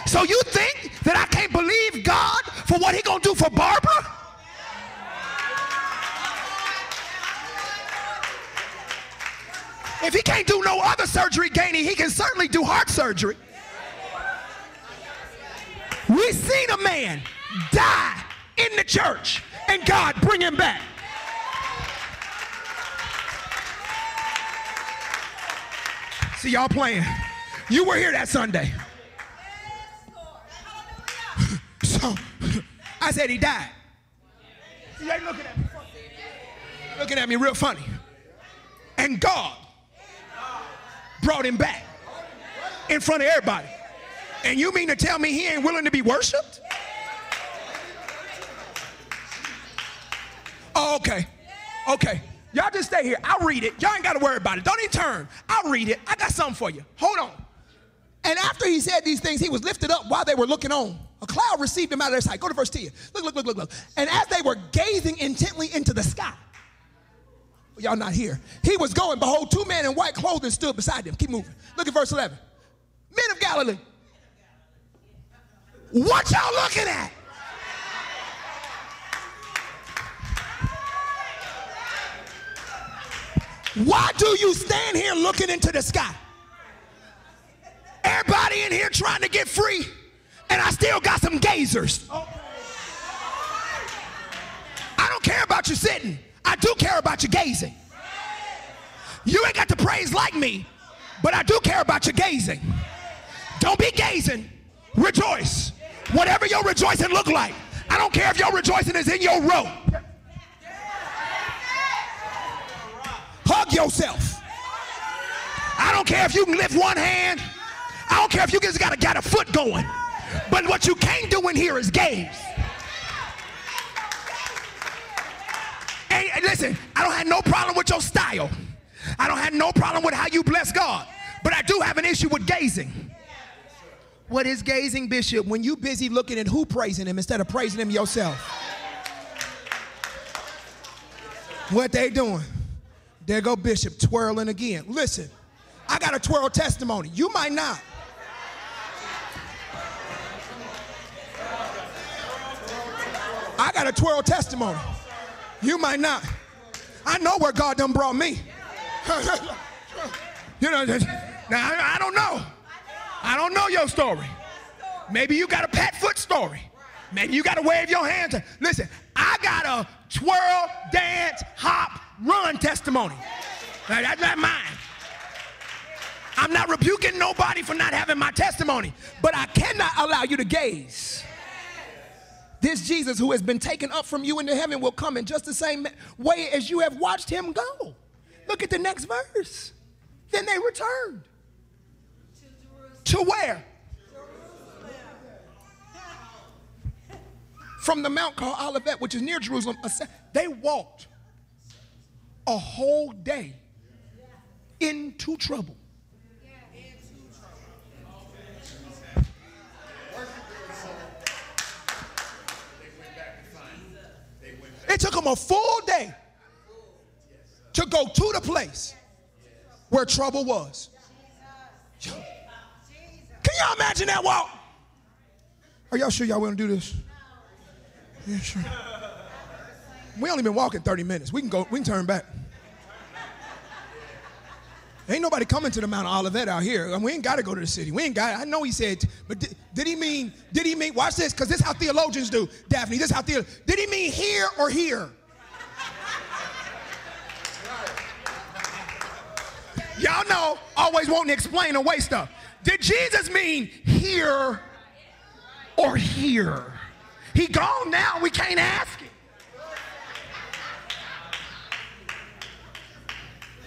So you think that I can't believe God for what he gonna do for Barbara? If he can't do no other surgery, Gainey, he can certainly do heart surgery. We seen a man die in the church and God bring him back. See y'all playing. You were here that Sunday. So I said he died. See, they looking at me. Looking at me real funny. And God brought him back in front of everybody. And you mean to tell me he ain't willing to be worshiped? Oh, okay. Okay. Y'all just stay here. I'll read it. Y'all ain't got to worry about it. Don't even turn. I'll read it. I got something for you. Hold on. And after he said these things, he was lifted up while they were looking on. A cloud received him out of their sight. Go to verse 10. Look, look, look, look, look. And as they were gazing intently into the sky, y'all not here. He was going, behold, two men in white clothing stood beside him. Keep moving. Look at verse 11. Men of Galilee. What y'all looking at? Why do you stand here looking into the sky? Everybody in here trying to get free, and I still got some gazers. I don't care about you sitting. I do care about you gazing. You ain't got to praise like me, but I do care about you gazing. Don't be gazing. Rejoice. Whatever your rejoicing look like. I don't care if your rejoicing is in your row. Hug yourself. I don't care if you can lift one hand. I don't care if you just got a, got a foot going. But what you can't do in here is gaze. Listen, I don't have no problem with your style. I don't have no problem with how you bless God. But I do have an issue with gazing. What is gazing, Bishop? When you busy looking at who praising him instead of praising him yourself. What they doing? There go Bishop twirling again. Listen, I got a twirl testimony. You might not. I got a twirl testimony. You might not. I know where God done brought me. you know, now I, I don't know. I don't know your story. Maybe you got a pat foot story. Maybe you got to wave your hands. Listen, I got a twirl, dance, hop, run testimony. That's not mine. I'm not rebuking nobody for not having my testimony, but I cannot allow you to gaze. This Jesus who has been taken up from you into heaven will come in just the same way as you have watched him go. Look at the next verse. Then they returned. To where? From the mount called Olivet, which is near Jerusalem. They walked a whole day into trouble. It took them a full day to go to the place where trouble was. Can y'all imagine that walk? Are y'all sure y'all want to do this? Yeah, sure. We only been walking 30 minutes. We can go, we can turn back. Ain't nobody coming to the Mount Olivet out here. We ain't got to go to the city. We ain't got. I know he said, but did, did he mean? Did he mean? Watch this, because this is how theologians do. Daphne, this is how theologians. Did he mean here or here? Y'all know, always wanting to explain away stuff. Did Jesus mean here or here? He gone now. We can't ask him.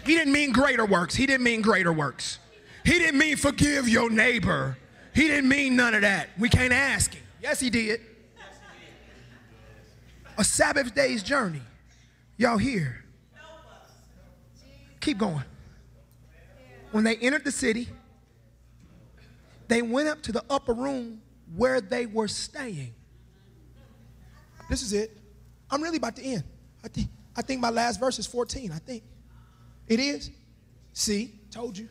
He didn't mean greater works. He didn't mean greater works. He didn't mean forgive your neighbor. He didn't mean none of that. We can't ask him. Yes, he did. A Sabbath day's journey. Y'all here? Keep going. When they entered the city, they went up to the upper room where they were staying. This is it. I'm really about to end. I think, I think my last verse is 14, I think. It is? See, told you.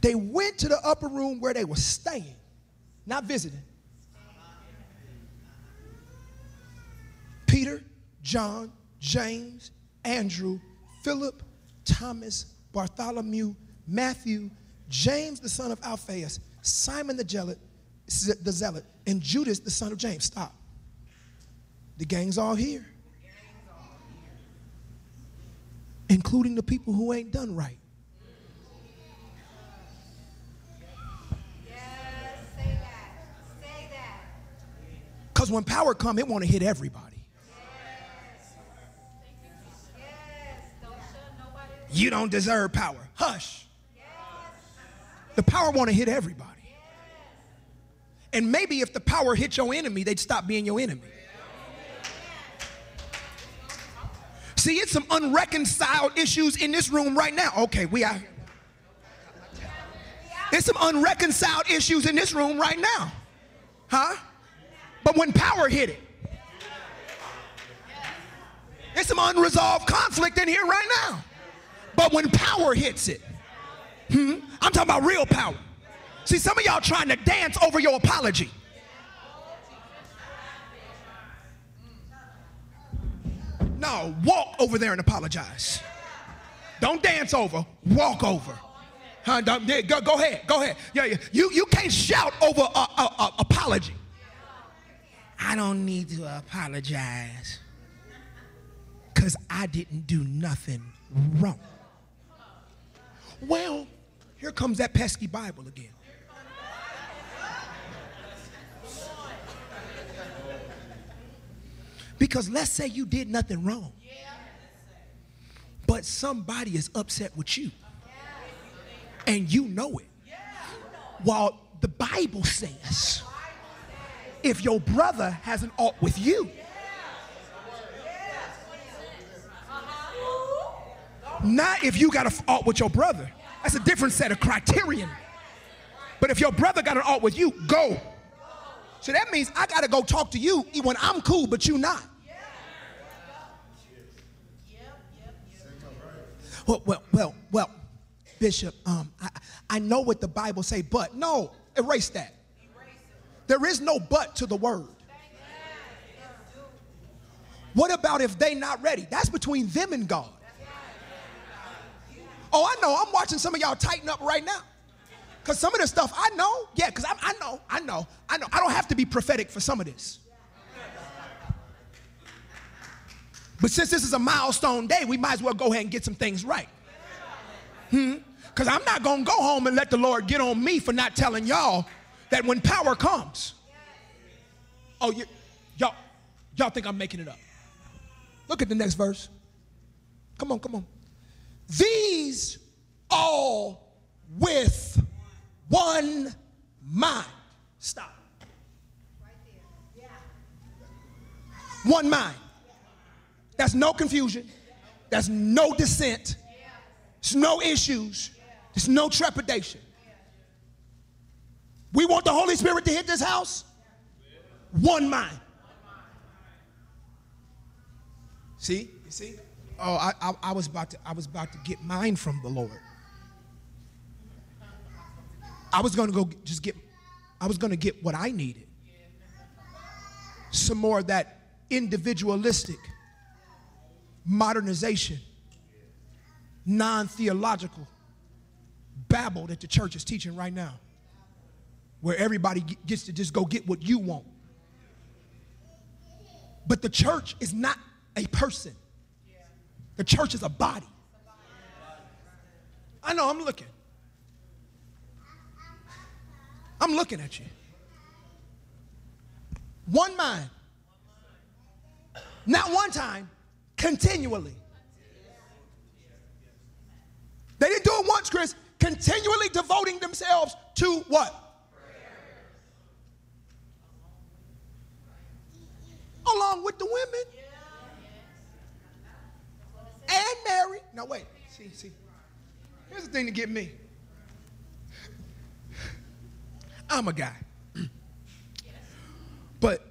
They went to the upper room where they were staying, not visiting. Peter, John, James, Andrew, Philip, Thomas, Bartholomew, Matthew, James the son of Alphaeus, Simon the zealot, the zealot, and Judas the son of James. Stop. The gang's all here. Including the people who ain't done right. Because when power come, it want to hit everybody. You don't deserve power. Hush. The power want to hit everybody. And maybe if the power hit your enemy, they'd stop being your enemy. See, it's some unreconciled issues in this room right now. Okay, we are. There's some unreconciled issues in this room right now. Huh? But when power hit it, there's some unresolved conflict in here right now. But when power hits it, hmm, I'm talking about real power. See, some of y'all trying to dance over your apology. No, walk over there and apologize. Don't dance over, walk over. Huh? Go, go ahead, go ahead. Yeah, yeah. You, you can't shout over a, a, a apology. I don't need to apologize because I didn't do nothing wrong. Well, here comes that pesky Bible again. Because let's say you did nothing wrong, but somebody is upset with you, and you know it. While the Bible says, if your brother has an ought with you, not if you got an ought with your brother. That's a different set of criterion. But if your brother got an ought with you, go. So that means I got to go talk to you when I'm cool, but you not. Well, well, well, well Bishop, um, I, I know what the Bible say, but no, erase that. There is no but to the word. What about if they not ready? That's between them and God. Oh, I know. I'm watching some of y'all tighten up right now. Because some of this stuff I know, yeah, because I, I know, I know, I know. I don't have to be prophetic for some of this. But since this is a milestone day, we might as well go ahead and get some things right. Hmm? Because I'm not going to go home and let the Lord get on me for not telling y'all that when power comes, oh, you, y'all, y'all think I'm making it up. Look at the next verse. Come on, come on. These all with one mind. Stop. Right there. Yeah. One mind. That's no confusion. That's no dissent. There's no issues. There's no trepidation. We want the Holy Spirit to hit this house. One mind. See? You see? Oh, I, I, I was about to I was about to get mine from the Lord. I was gonna go just get I was gonna get what I needed. Some more of that individualistic modernization, non-theological babble that the church is teaching right now. Where everybody gets to just go get what you want. But the church is not a person. The church is a body. I know, I'm looking. I'm looking at you. One mind. Not one time, continually. They didn't do it once, Chris. Continually devoting themselves to what? Along with the women. And Mary. Now wait. See, see. Here's the thing to get me. I'm a guy. But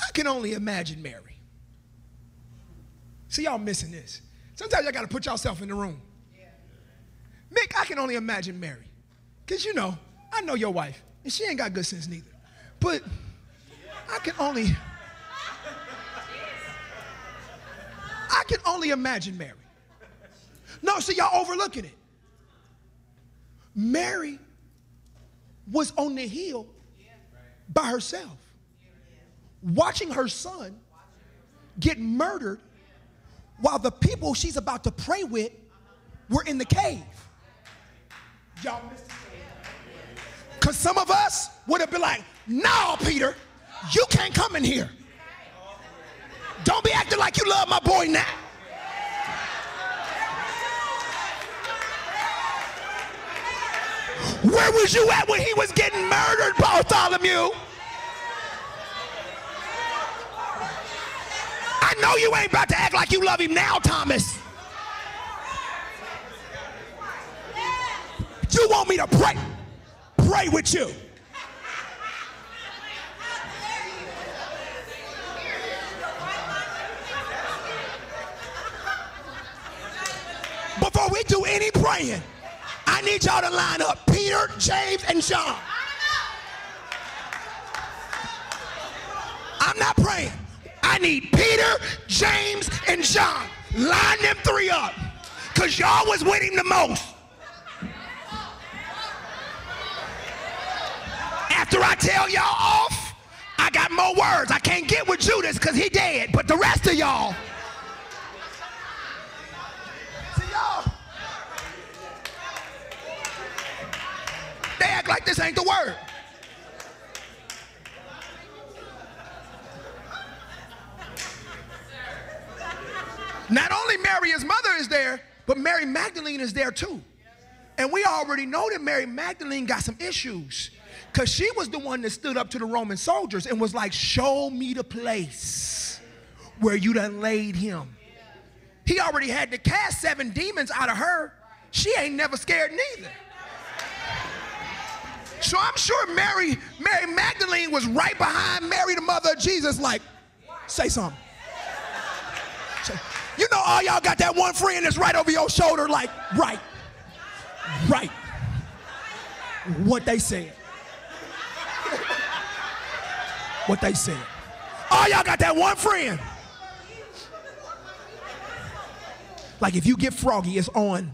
I can only imagine Mary. See, y'all missing this. Sometimes y'all got to put yourself in the room. Mick, I can only imagine Mary. Because, you know, I know your wife, and she ain't got good sense neither. But I can only. I can only imagine Mary. No, see, y'all overlooking it. Mary was on the hill by herself, watching her son get murdered while the people she's about to pray with were in the cave. Y'all missed it. Because some of us would have been like, no, Peter, you can't come in here. Don't be acting like you love my boy now. Where was you at when he was getting murdered, Bartholomew? I know you ain't about to act like you love him now, Thomas. You want me to pray? Pray with you. Before we do any praying, I need y'all to line up Peter, James, and John. I'm not praying. I need Peter, James, and John. Line them three up. Because y'all was with him the most. After I tell y'all off, I got more words. I can't get with Judas because he dead. But the rest of y'all. See y'all. They act like this ain't the word. Not only Mary, his mother, is there, but Mary Magdalene is there too. And we already know that Mary Magdalene got some issues because she was the one that stood up to the Roman soldiers and was like, Show me the place where you done laid him. He already had to cast seven demons out of her. She ain't never scared neither. So I'm sure Mary, Mary Magdalene was right behind Mary, the mother of Jesus, like, say something. Say, you know, all y'all got that one friend that's right over your shoulder, like, right, right. What they said. what they said. All y'all got that one friend. Like, if you get froggy, it's on.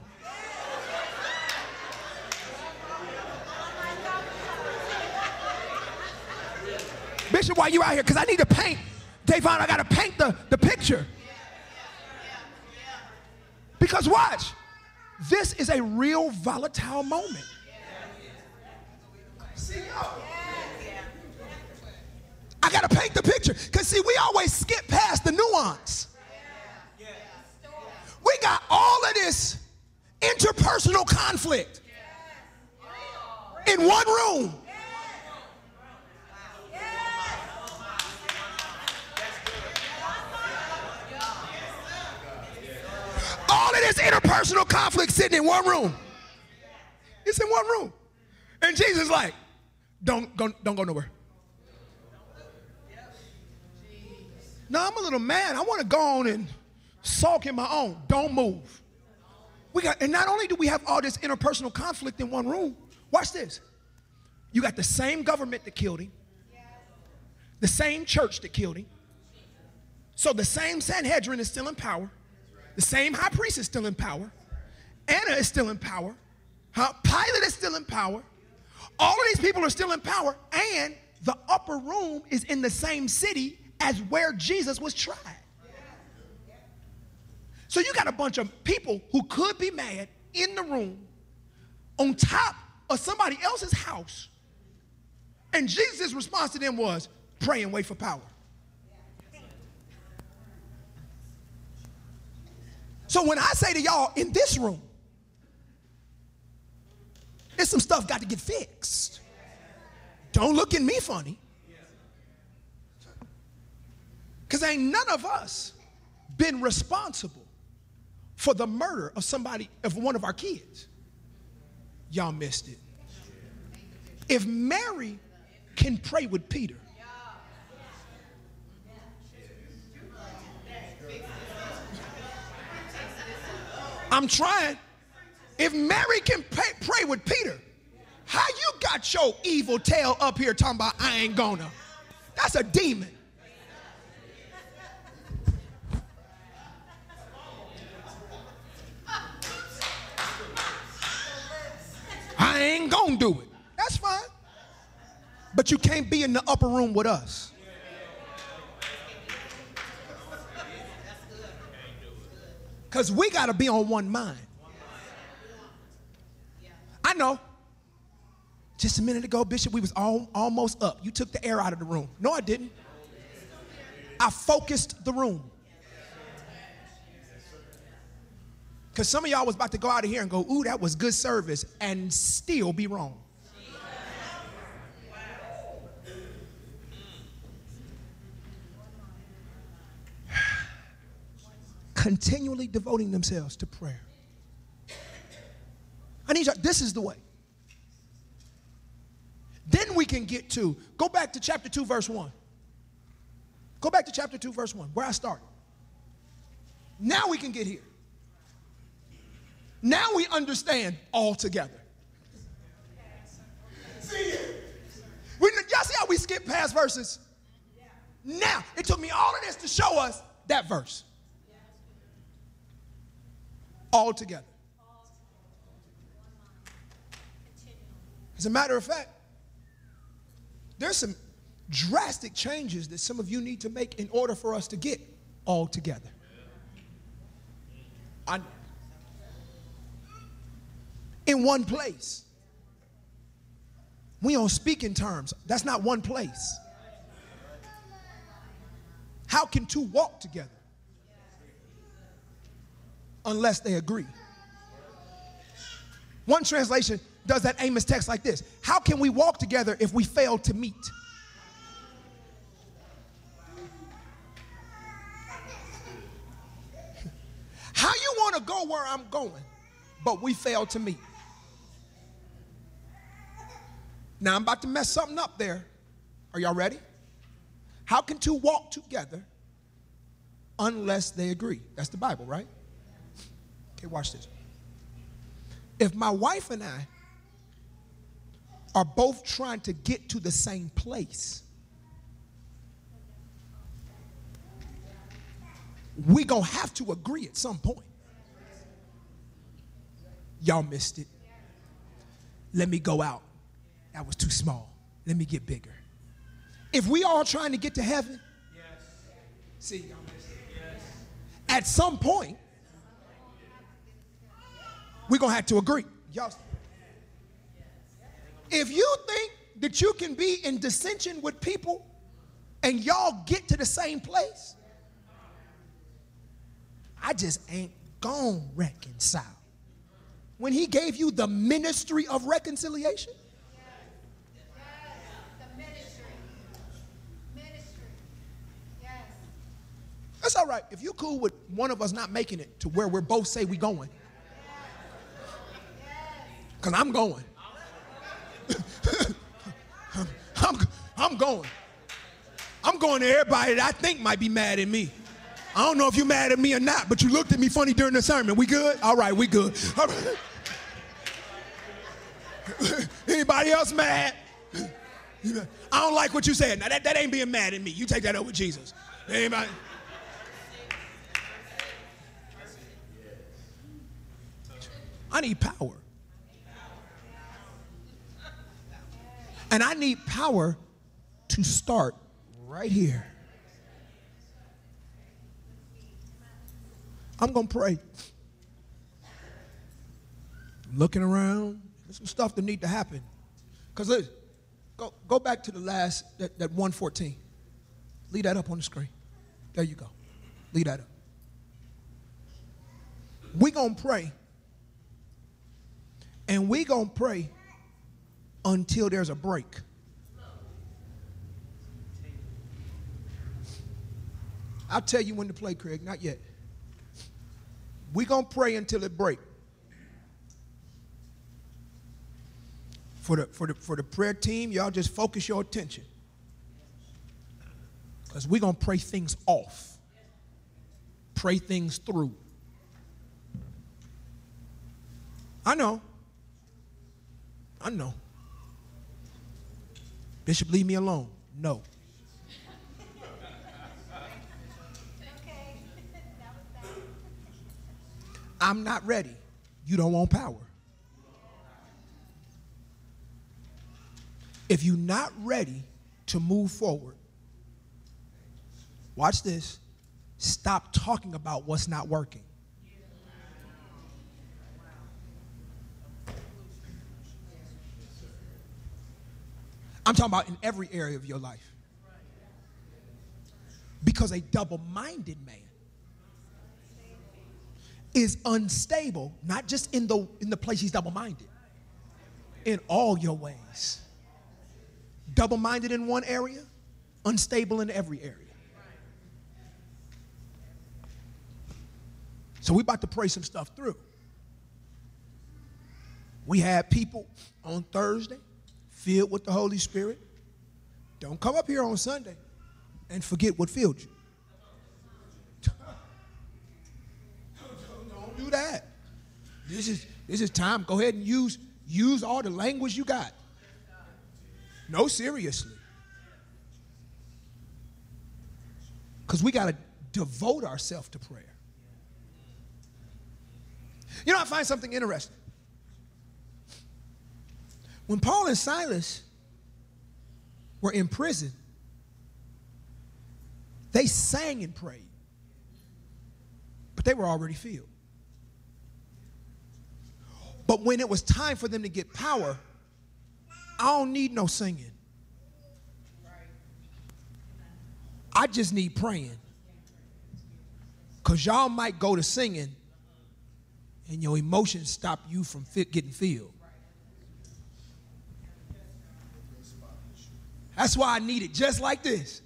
Why you out here? Because I need to paint. Davon, I got to paint the, the picture. Because watch, this is a real volatile moment. I got to paint the picture. Because, see, we always skip past the nuance. We got all of this interpersonal conflict in one room. Interpersonal conflict sitting in one room. It's in one room. And Jesus like, don't go, don't go nowhere. No, I'm a little mad. I want to go on and sulk in my own. Don't move. We got, and not only do we have all this interpersonal conflict in one room, watch this. You got the same government that killed him, the same church that killed him. So the same Sanhedrin is still in power, the same high priest is still in power, Annas is still in power, huh? Pilate is still in power. All of these people are still in power, and the upper room is in the same city as where Jesus was tried. So you got a bunch of people who could be mad in the room on top of somebody else's house. And Jesus' response to them was pray and wait for power. So when I say to y'all in this room, there's some stuff got to get fixed. Don't look at me funny. Because ain't none of us been responsible for the murder of somebody, of one of our kids. Y'all missed it. If Mary can pray with Peter, I'm trying. If Mary can pray, pray with Peter, how you got your evil tail up here talking about I ain't gonna? That's a demon. I ain't gonna do it. That's fine. But you can't be in the upper room with us. Because we got to be on one mind. I know. Just a minute ago, Bishop, we was all, almost up. You took the air out of the room. No, I didn't. I focused the room. Because some of y'all was about to go out of here and go, ooh, that was good service, and still be wrong. Continually devoting themselves to prayer. I need you, this is the way. Then we can get to, go back to chapter 2, verse 1. Go back to chapter 2, verse 1, where I started. Now we can get here. Now we understand all together. See, we, y'all see how we skip past verses? Now, it took me all of this to show us that verse. All together. As a matter of fact, there's some drastic changes that some of you need to make in order for us to get all together. I, in one place. We don't speak in terms. That's not one place. How can two walk together unless they agree? One translation does that Amos text like this How can we walk together if we fail to meet? How you want to go where I'm going, but we fail to meet? Now I'm about to mess something up there. Are y'all ready? How can two walk together unless they agree? That's the Bible, right? Okay, watch this. If my wife and I are both trying to get to the same place, we're gonna have to agree at some point. Y'all missed it. Let me go out. That was too small. Let me get bigger. If we all trying to get to heaven, yes. see, y'all missed it. Yes. At some point, we're gonna have to agree. Y'all. If you think that you can be in dissension with people and y'all get to the same place, I just ain't gonna reconcile. When he gave you the ministry of reconciliation, That's all right. If you're cool with one of us not making it to where we're both say we going. Because I'm going. I'm, I'm, going. I'm going to everybody that I think might be mad at me. I don't know if you're mad at me or not, but you looked at me funny during the sermon. We good? All right, we good. Anybody else mad? I don't like what you said. Now that, that ain't being mad at me. You take that up with Jesus. Anybody? I need power. And I need power to start right here. I'm going to pray. Looking around, there's some stuff that need to happen. Because listen, go, go back to the last, that, that 114. Leave that up on the screen. There you go. Leave that up. we going to pray. And we going to pray until there's a break. I'll tell you when to play, Craig. Not yet. We're going to pray until it break. For the, for, the, for the prayer team, y'all just focus your attention. Because we're going to pray things off, pray things through. I know. I know. Bishop, leave me alone. No. I'm not ready. You don't want power. If you're not ready to move forward, watch this. Stop talking about what's not working. I'm talking about in every area of your life. Because a double minded man is unstable, not just in the, in the place he's double minded, in all your ways. Double minded in one area, unstable in every area. So we're about to pray some stuff through. We had people on Thursday filled with the Holy Spirit. Don't come up here on Sunday and forget what filled you. Don't do that. This is this is time. Go ahead and use use all the language you got. No, seriously. Because we got to devote ourselves to prayer. You know, I find something interesting. When Paul and Silas were in prison, they sang and prayed, but they were already filled. But when it was time for them to get power, I don't need no singing. I just need praying. Because y'all might go to singing and your emotions stop you from fit getting filled. That's why I need it just like this.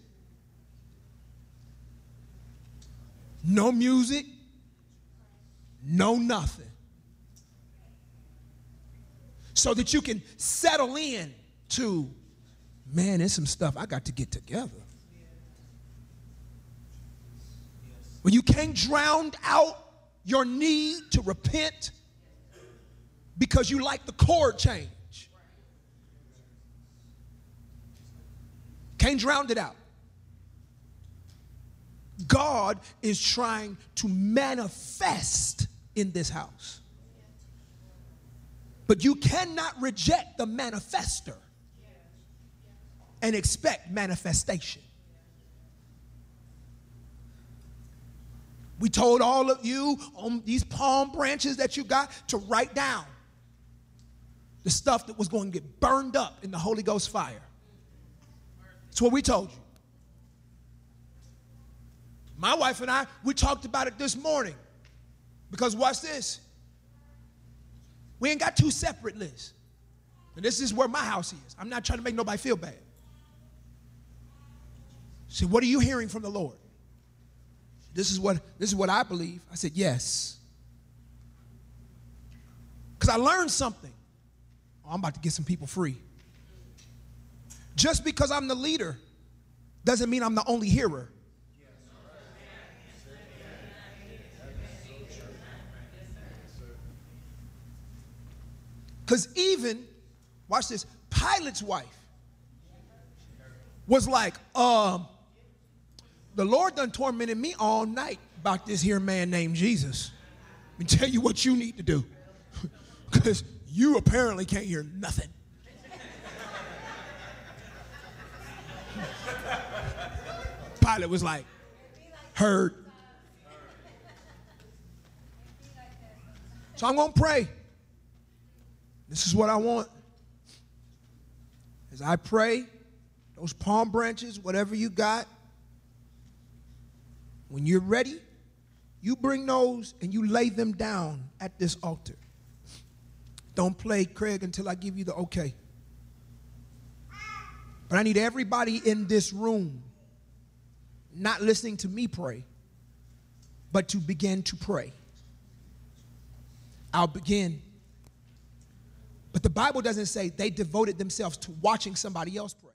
No music, no nothing. So that you can settle in to, man, there's some stuff I got to get together. When you can't drown out your need to repent because you like the chord change. Can't drown it out. God is trying to manifest in this house. But you cannot reject the manifester and expect manifestation. We told all of you on these palm branches that you got to write down the stuff that was going to get burned up in the Holy Ghost fire. That's what we told you. My wife and I, we talked about it this morning. Because watch this. We ain't got two separate lists. And this is where my house is. I'm not trying to make nobody feel bad. See, what are you hearing from the Lord? This is what this is what I believe. I said, yes. Because I learned something. Oh, I'm about to get some people free. Just because I'm the leader doesn't mean I'm the only hearer. Because even, watch this, Pilate's wife was like, um, the Lord done tormented me all night about this here man named Jesus. Let me tell you what you need to do. Because you apparently can't hear nothing. Pilate was like, heard. So I'm going to pray. This is what I want. As I pray, those palm branches, whatever you got, when you're ready, you bring those and you lay them down at this altar. Don't play, Craig, until I give you the okay. But I need everybody in this room not listening to me pray, but to begin to pray. I'll begin. But the Bible doesn't say they devoted themselves to watching somebody else pray.